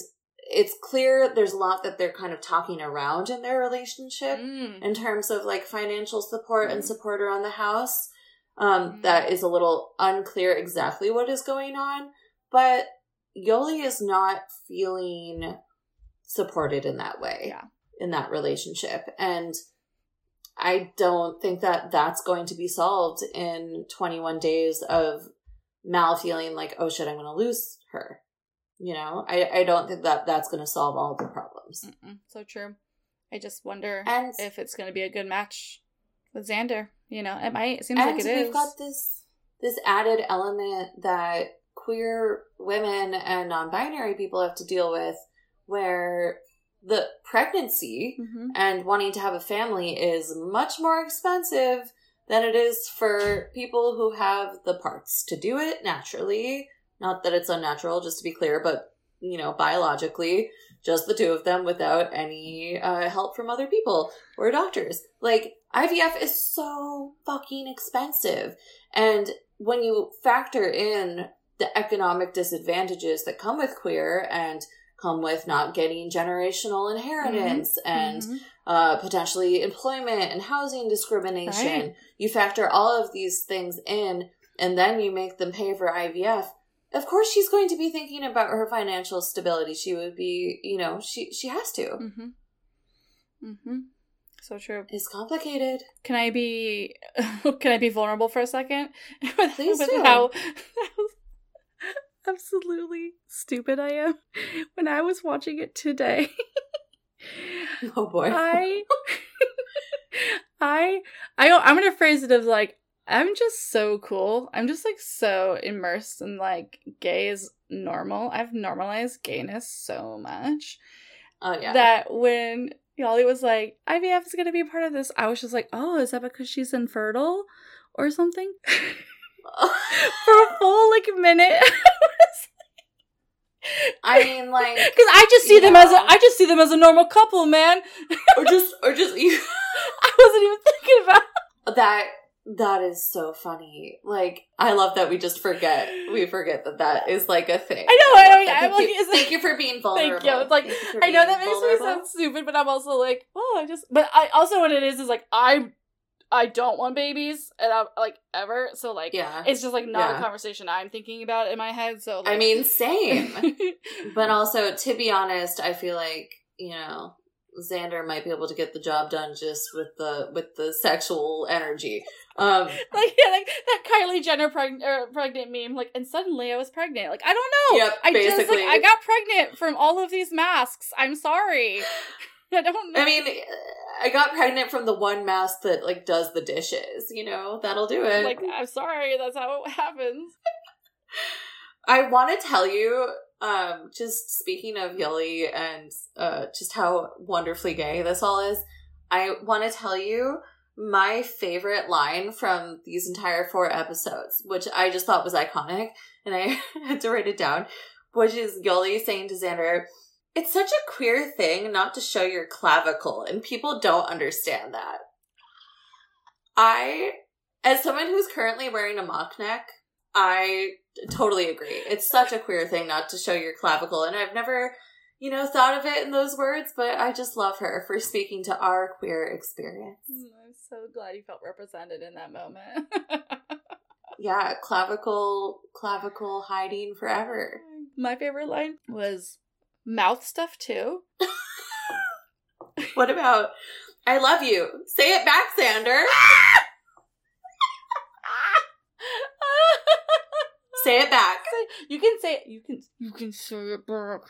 it's clear there's a lot that they're kind of talking around in their relationship Mm. in terms of like financial support and Mhm. support around the house. Um, Mhm. that is a little unclear exactly what is going on, but Yoly is not feeling supported in that way Yeah. in that relationship, and I don't think that that's going to be solved in 21 days of Mal feeling like, oh shit, I'm going to lose her. You know, I, I don't think that that's going to solve all the problems. Mm-mm, so true. I just wonder And if it's going to be a good match with Xander. You know, it might. It seems and like it we've is. got this this added element that queer women and non-binary people have to deal with where the pregnancy Mhm. and wanting to have a family is much more expensive than it is for people who have the parts to do it naturally not that it's unnatural just to be clear but you know biologically just the two of them without any uh, help from other people or doctors like ivf is so fucking expensive and when you factor in the economic disadvantages that come with queer and come with not getting generational inheritance and Mhm. uh, potentially employment and housing discrimination. Right. You factor all of these things in, and then you make them pay for IVF. Of course, she's going to be thinking about her financial stability. She would be, you know, she she has to. Mm-hmm. Mm-hmm. So true. It's complicated. Can I be can I be vulnerable for a second? Please do. how absolutely stupid I am. When I was watching it today, Oh boy. I I I I'm gonna phrase it as like I'm just so cool. I'm just like so immersed in like gay is normal. I've normalized gayness so much oh yeah. that when Yoly was like, IVF is gonna be part of this, I was just like, oh, is that because she's infertile or something? For a full like minute. I mean, like, Because I just see them as a, I just see them as a normal couple, man. or just, or just you. I wasn't even thinking about that. That is so funny. Like, I love that we just forget. We forget that that is like a thing. I know, I know, love. I'm Thank like, you, thank you for being vulnerable. Thank you. It's like, you I know that makes me sound stupid, but I'm also like, oh, I just. But I also what it is is like I, I don't want babies, and I'm like ever. So like, Yeah. it's just like not Yeah. a conversation I'm thinking about in my head. So I mean, same. but also, to be honest, I feel like you know Xander might be able to get the job done just with the with the sexual energy. Um, like yeah, like that Kylie Jenner preg- er, pregnant meme. Like, and suddenly I was pregnant. Like, I don't know. Yep, I just like basically. I got pregnant from all of these masks. I'm sorry. I don't know. I mean, I got pregnant from the one mask that like does the dishes. You know, that'll do it. like I'm sorry. That's how it happens. I want to tell you, um, just speaking of Yoly and uh, just how wonderfully gay this all is, I want to tell you my favorite line from these entire four episodes, which I just thought was iconic, and I had to write it down, which is Yoly saying to Xander, it's such a queer thing not to show your clavicle, and people don't understand that. I, as someone who's currently wearing a mock neck, I totally agree. It's such a queer thing not to show your clavicle, and I've never, you know, thought of it in those words, but I just love her for speaking to our queer experience. Mm, I'm so glad you felt represented in that moment. Yeah, clavicle, clavicle hiding forever. My favorite line was mouth stuff too. What about, I love you? Say it back, Xander. Say it back. you can say it. You can. You can say it back.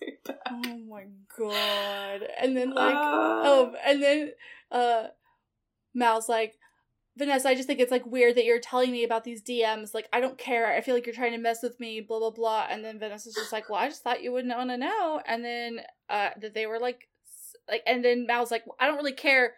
Say it back. Oh my god! And then like, Ah. oh, and then uh, Mal's like, Vanessa, I just think it's like weird that you're telling me about these DMs. Like, I don't care. I feel like you're trying to mess with me. Blah blah blah. And then Vanessa's just like, well, I just thought you wouldn't want to know. And then uh, that they were like, like, and then Mal's like, I don't really care.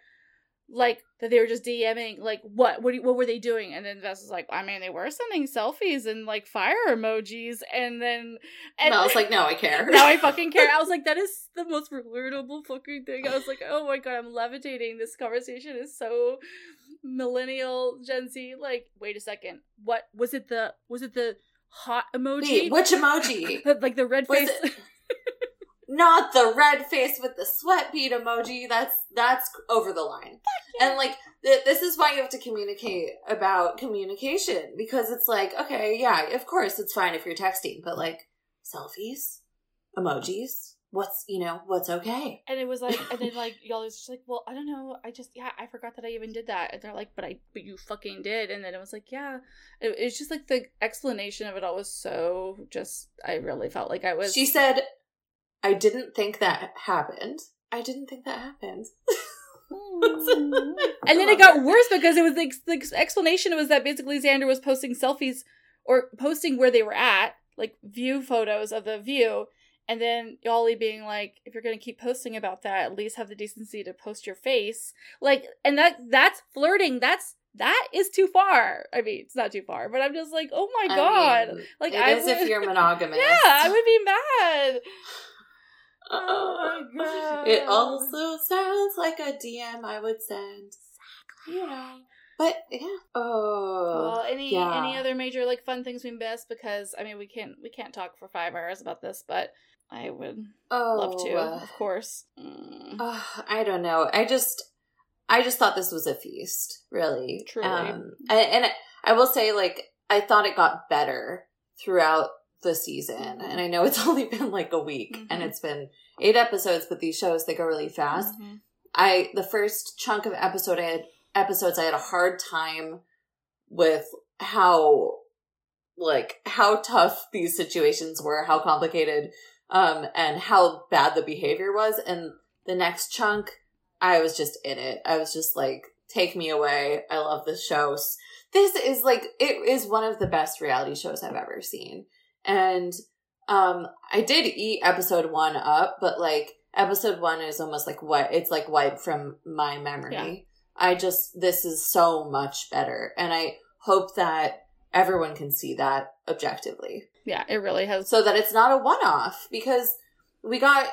Like that they were just DMing. Like what? What? What were they doing? And then Vess was like, I mean, they were sending selfies and like fire emojis. And then and And I was like, no, I care. now I fucking care. I was like, that is the most relatable fucking thing. I was like, oh my god, I'm levitating. This conversation is so millennial Gen Z. Like, wait a second. What was it? The was it the hot emoji? Wait, which emoji? like the red Was face. it- Not the red face with the sweat bead emoji. That's that's over the line. And like th- this is why you have to communicate about communication because it's like okay, yeah, of course it's fine if you're texting, but like selfies, emojis. What's you know what's okay? And it was like, and then like y'all was just like, well, I don't know, I just yeah, I forgot that I even did that. And they're like, but I, but you fucking did. And then it was like, yeah, it, it's just like the explanation of it all was so just. I really felt like I was. She said, "I didn't think that happened. I didn't think that happened." Hmm. and then it got worse because it was like the explanation was that basically Xander was posting selfies or posting where they were at, like view photos of the view, and then Yoly being like, if you're gonna keep posting about that, at least have the decency to post your face. Like, and that that's flirting. That's that is too far. I mean, it's not too far, but I'm just like, oh my I god. mean, like, it I is would, if you're monogamous. yeah, I would be mad. Oh my god. It also sounds like a DM I would send. You know. But yeah. Oh. Well, any yeah. any other major like fun things we missed? Because I mean, we can't we can't talk for five hours about this, but I would oh, love to, of course. Mm. Uh, I don't know. I just, I just thought this was a feast, really. Truly. Um, and, and I will say, like, I thought it got better throughout the season, and I know it's only been like a week, Mhm. and it's been eight episodes, but these shows they go really fast. Mhm. I the first chunk of episode I had episodes I had a hard time with how like how tough these situations were, how complicated, um, and how bad the behavior was. And the next chunk, I was just in it. I was just like, take me away. I love this show. This is like it is one of the best reality shows I've ever seen. And um I did eat episode one up, but like episode one is almost like what it's like wiped from my memory. Yeah. I just this is so much better. And I hope that everyone can see that objectively. Yeah, it really has. So that it's not a one off because we got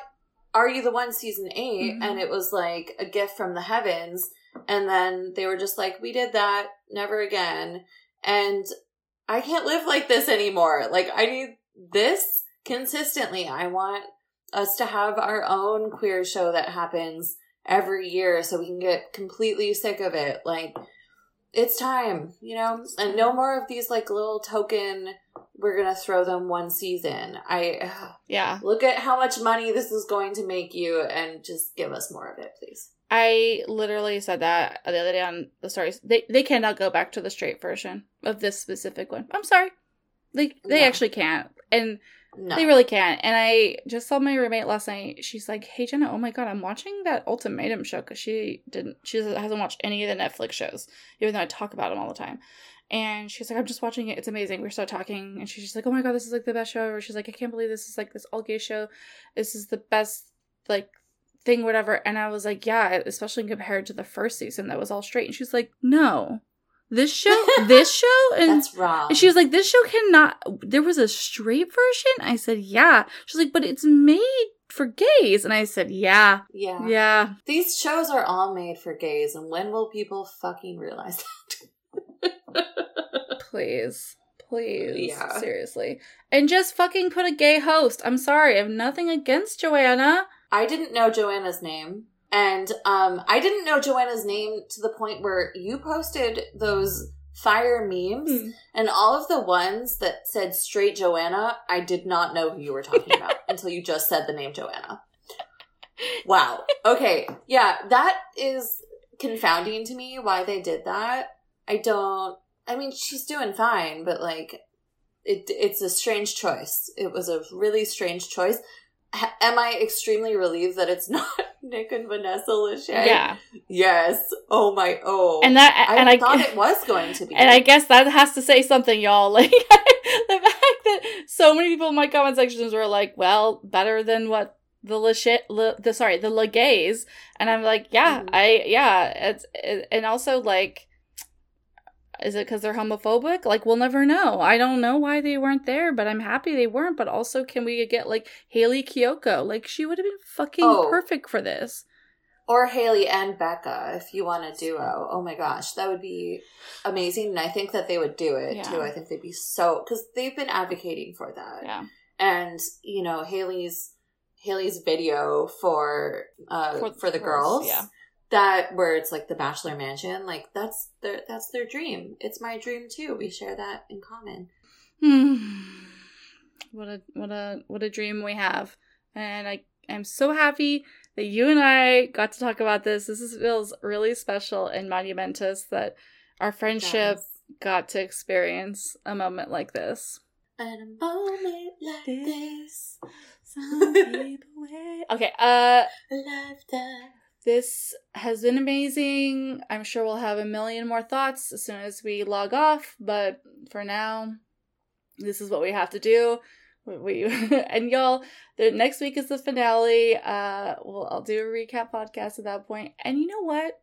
Are You the One season 8 Mhm. and it was like a gift from the heavens and then they were just like we did that never again and I can't live like this anymore. Like I need this consistently. I want us to have our own queer show that happens every year so we can get completely sick of it. Like it's time, you know? And no more of these like little token we're going to throw them one season. I Yeah, look at how much money this is going to make you and just give us more of it, please. I literally said that the other day on the stories. They they cannot go back to the straight version of this specific one. I'm sorry, they they No. actually can't, and No. they really can't. And I just saw my roommate last night. She's like, "Hey Jenna, oh my god, I'm watching that Ultimatum show because she didn't. She hasn't watched any of the Netflix shows, even though I talk about them all the time." And she's like, I'm just watching it. It's amazing. We start talking, and she's just like, Oh my god, this is like the best show ever. She's like, I can't believe this is like this all gay show. This is the best like thing, whatever. And I was like, Yeah, especially compared to the first season that was all straight. And she's like, No, this show, this show, and That's wrong. and she was like, This show cannot. There was a straight version? I said, Yeah. She's like, But it's made for gays. And I said, Yeah. yeah. Yeah. These shows are all made for gays, and when will people fucking realize that? Please. Please. Yeah. Seriously. And just fucking put a gay host. I'm sorry. I have nothing against Joanna. I didn't know Joanna's name. And um, I didn't know Joanna's name to the point where you posted those fire memes, Hmm. and all of the ones that said straight Joanna, I did not know who you were talking about until you just said the name Joanna. Wow. Okay. Yeah, that is confounding to me why they did that. I don't. I mean, she's doing fine, but like, it it's a strange choice. It was a really strange choice. Am I extremely relieved that it's not Nick and Vanessa Lachey? Yeah. Yes. Oh my. Oh. And that, I and I, thought it was going to be. and I guess that has to say something, y'all. Like, the fact that so many people in my comment sections were like, well, better than what the Lachey, Le, the, sorry, the Legays. And I'm like, yeah, Mhm. I, yeah, it's, it, and also like, is it because they're homophobic? Like, we'll never know. I don't know why they weren't there, but I'm happy they weren't. But also, can we get like Hayley Kiyoko? Like, she would have been fucking Oh. perfect for this. or Hayley and Becca, if you want a duo. Oh my gosh, that would be amazing. And I think that they would do it Yeah. too. I think they'd be so because they've been advocating for that. Yeah. And you know Hayley's Hayley's video for uh for, For- the girls. yeah. That where it's like the bachelor mansion, like that's their that's their dream. It's my dream too. We share that in common. Hmm. What a what a what a dream we have. And I am so happy that you and I got to talk about this. This is, feels really special and monumentous that our friendship Yes. got to experience a moment like this. And a moment like this, Some people wait. Okay, uh. This has been amazing. I'm sure we'll have a million more thoughts as soon as we log off, but for now, this is what we have to do. We, and y'all, the next week is the finale. Uh, well, I'll do a recap podcast at that point. And you know what?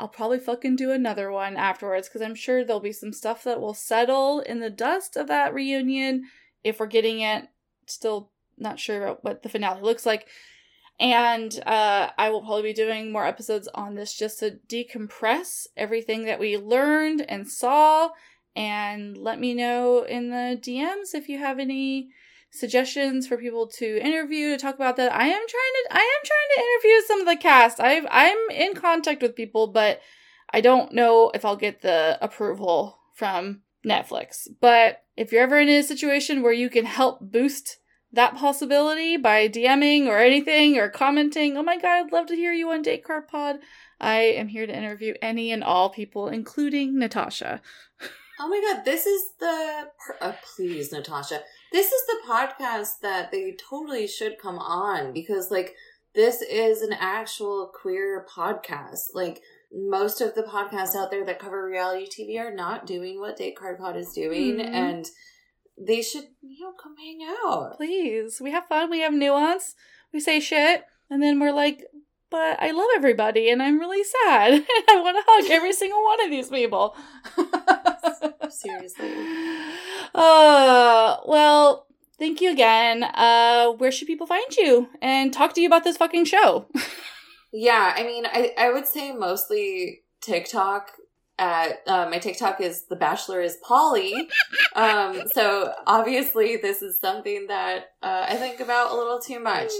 I'll probably fucking do another one afterwards because I'm sure there'll be some stuff that will settle in the dust of that reunion if we're getting it. Still not sure about what the finale looks like. And uh, I will probably be doing more episodes on this just to decompress everything that we learned and saw. And let me know in the DMs if you have any suggestions for people to interview to talk about that. I am trying to I am trying to interview some of the cast. I've I'm in contact with people, but I don't know if I'll get the approval from Netflix. But if you're ever in a situation where you can help boost that possibility by DMing or anything or commenting, oh my god, I'd love to hear you on Date Card Pod. I am here to interview any and all people, including Natasha. Oh my god, this is the. Uh, please, Natasha. This is the podcast that they totally should come on because, like, this is an actual queer podcast. Like, most of the podcasts out there that cover reality TV are not doing what Date Card Pod is doing, Mhm. and they should, you know, come hang out. Please, we have fun, we have nuance, we say shit, and then we're like, but I love everybody and I'm really sad. I want to hug every single one of these people. Seriously. Uh, well, thank you again. Uh, where should people find you and talk to you about this fucking show? Yeah, I mean, I, I would say mostly TikTok. At uh, my TikTok is the Bachelor is poly. um, so obviously this is something that uh, I think about a little too much.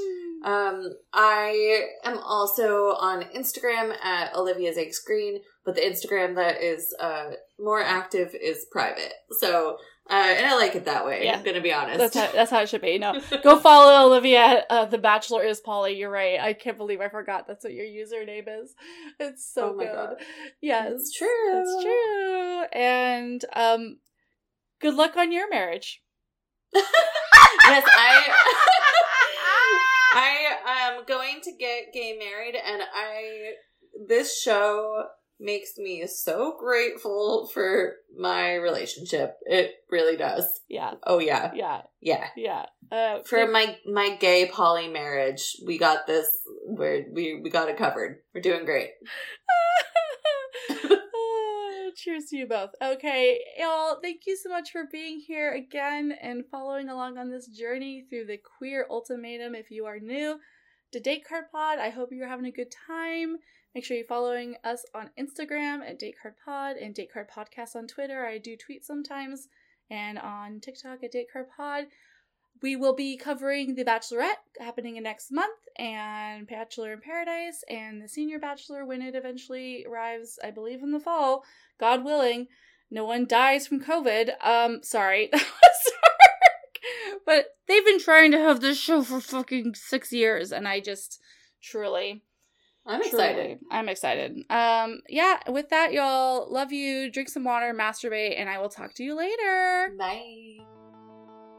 Um, I am also on Instagram at Olivia's Egg Screen, but the Instagram that is uh, more active is private. So, uh, and I like it that way. Yeah. I'm gonna be honest. That's how, that's how it should be. No, go follow Olivia. Uh, the Bachelor is poly. You're right. I can't believe I forgot that's what your username is. It's so Oh good. God. Yes, It's true. It's true. And um, good luck on your marriage. yes, I. I am going to get gay married, and I. This show makes me so grateful for my relationship. It really does. Yeah, Oh yeah, yeah, yeah. yeah. Uh, For my my gay poly marriage, we got this. We're, we we got it covered. We're doing great. Ah, Cheers to you both. Okay, y'all, thank you so much for being here again and following along on this journey through the queer ultimatum. If you are new to Date Card Pod, I hope you're having a good time. Make sure you're following us on Instagram at Date Card Pod and Date Card Podcast on Twitter. I do tweet sometimes, and on TikTok at Date Card Pod. We will be covering The Bachelorette happening in next month, and Bachelor in Paradise, and the Senior Bachelor when it eventually arrives, I believe in the fall, God willing. No one dies from COVID. Um, sorry. But they've been trying to have this show for fucking six years, and I just truly, I'm truly, excited. I'm excited. Um, yeah. With that, y'all, love you. Drink some water, masturbate, and I will talk to you later. Bye.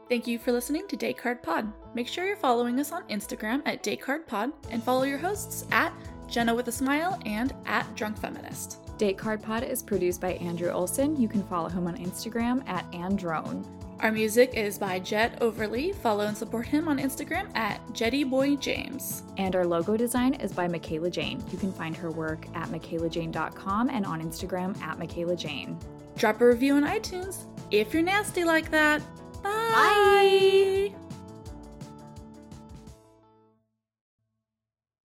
Thank you for listening to Date Card Pod. Make sure you're following us on Instagram at Date Card Pod and follow your hosts at Jenna with a Smile and at Drunk Feminist. Date Card Pod is produced by Andrew Olson. You can follow him on Instagram at Androne. Our music is by Jet Overly. Follow and support him on Instagram at JettyBoyJames. And our logo design is by Michaela Jane. You can find her work at michaelajane.com and on Instagram at Michaela Jane. Drop a review on iTunes if you're nasty like that. Bye.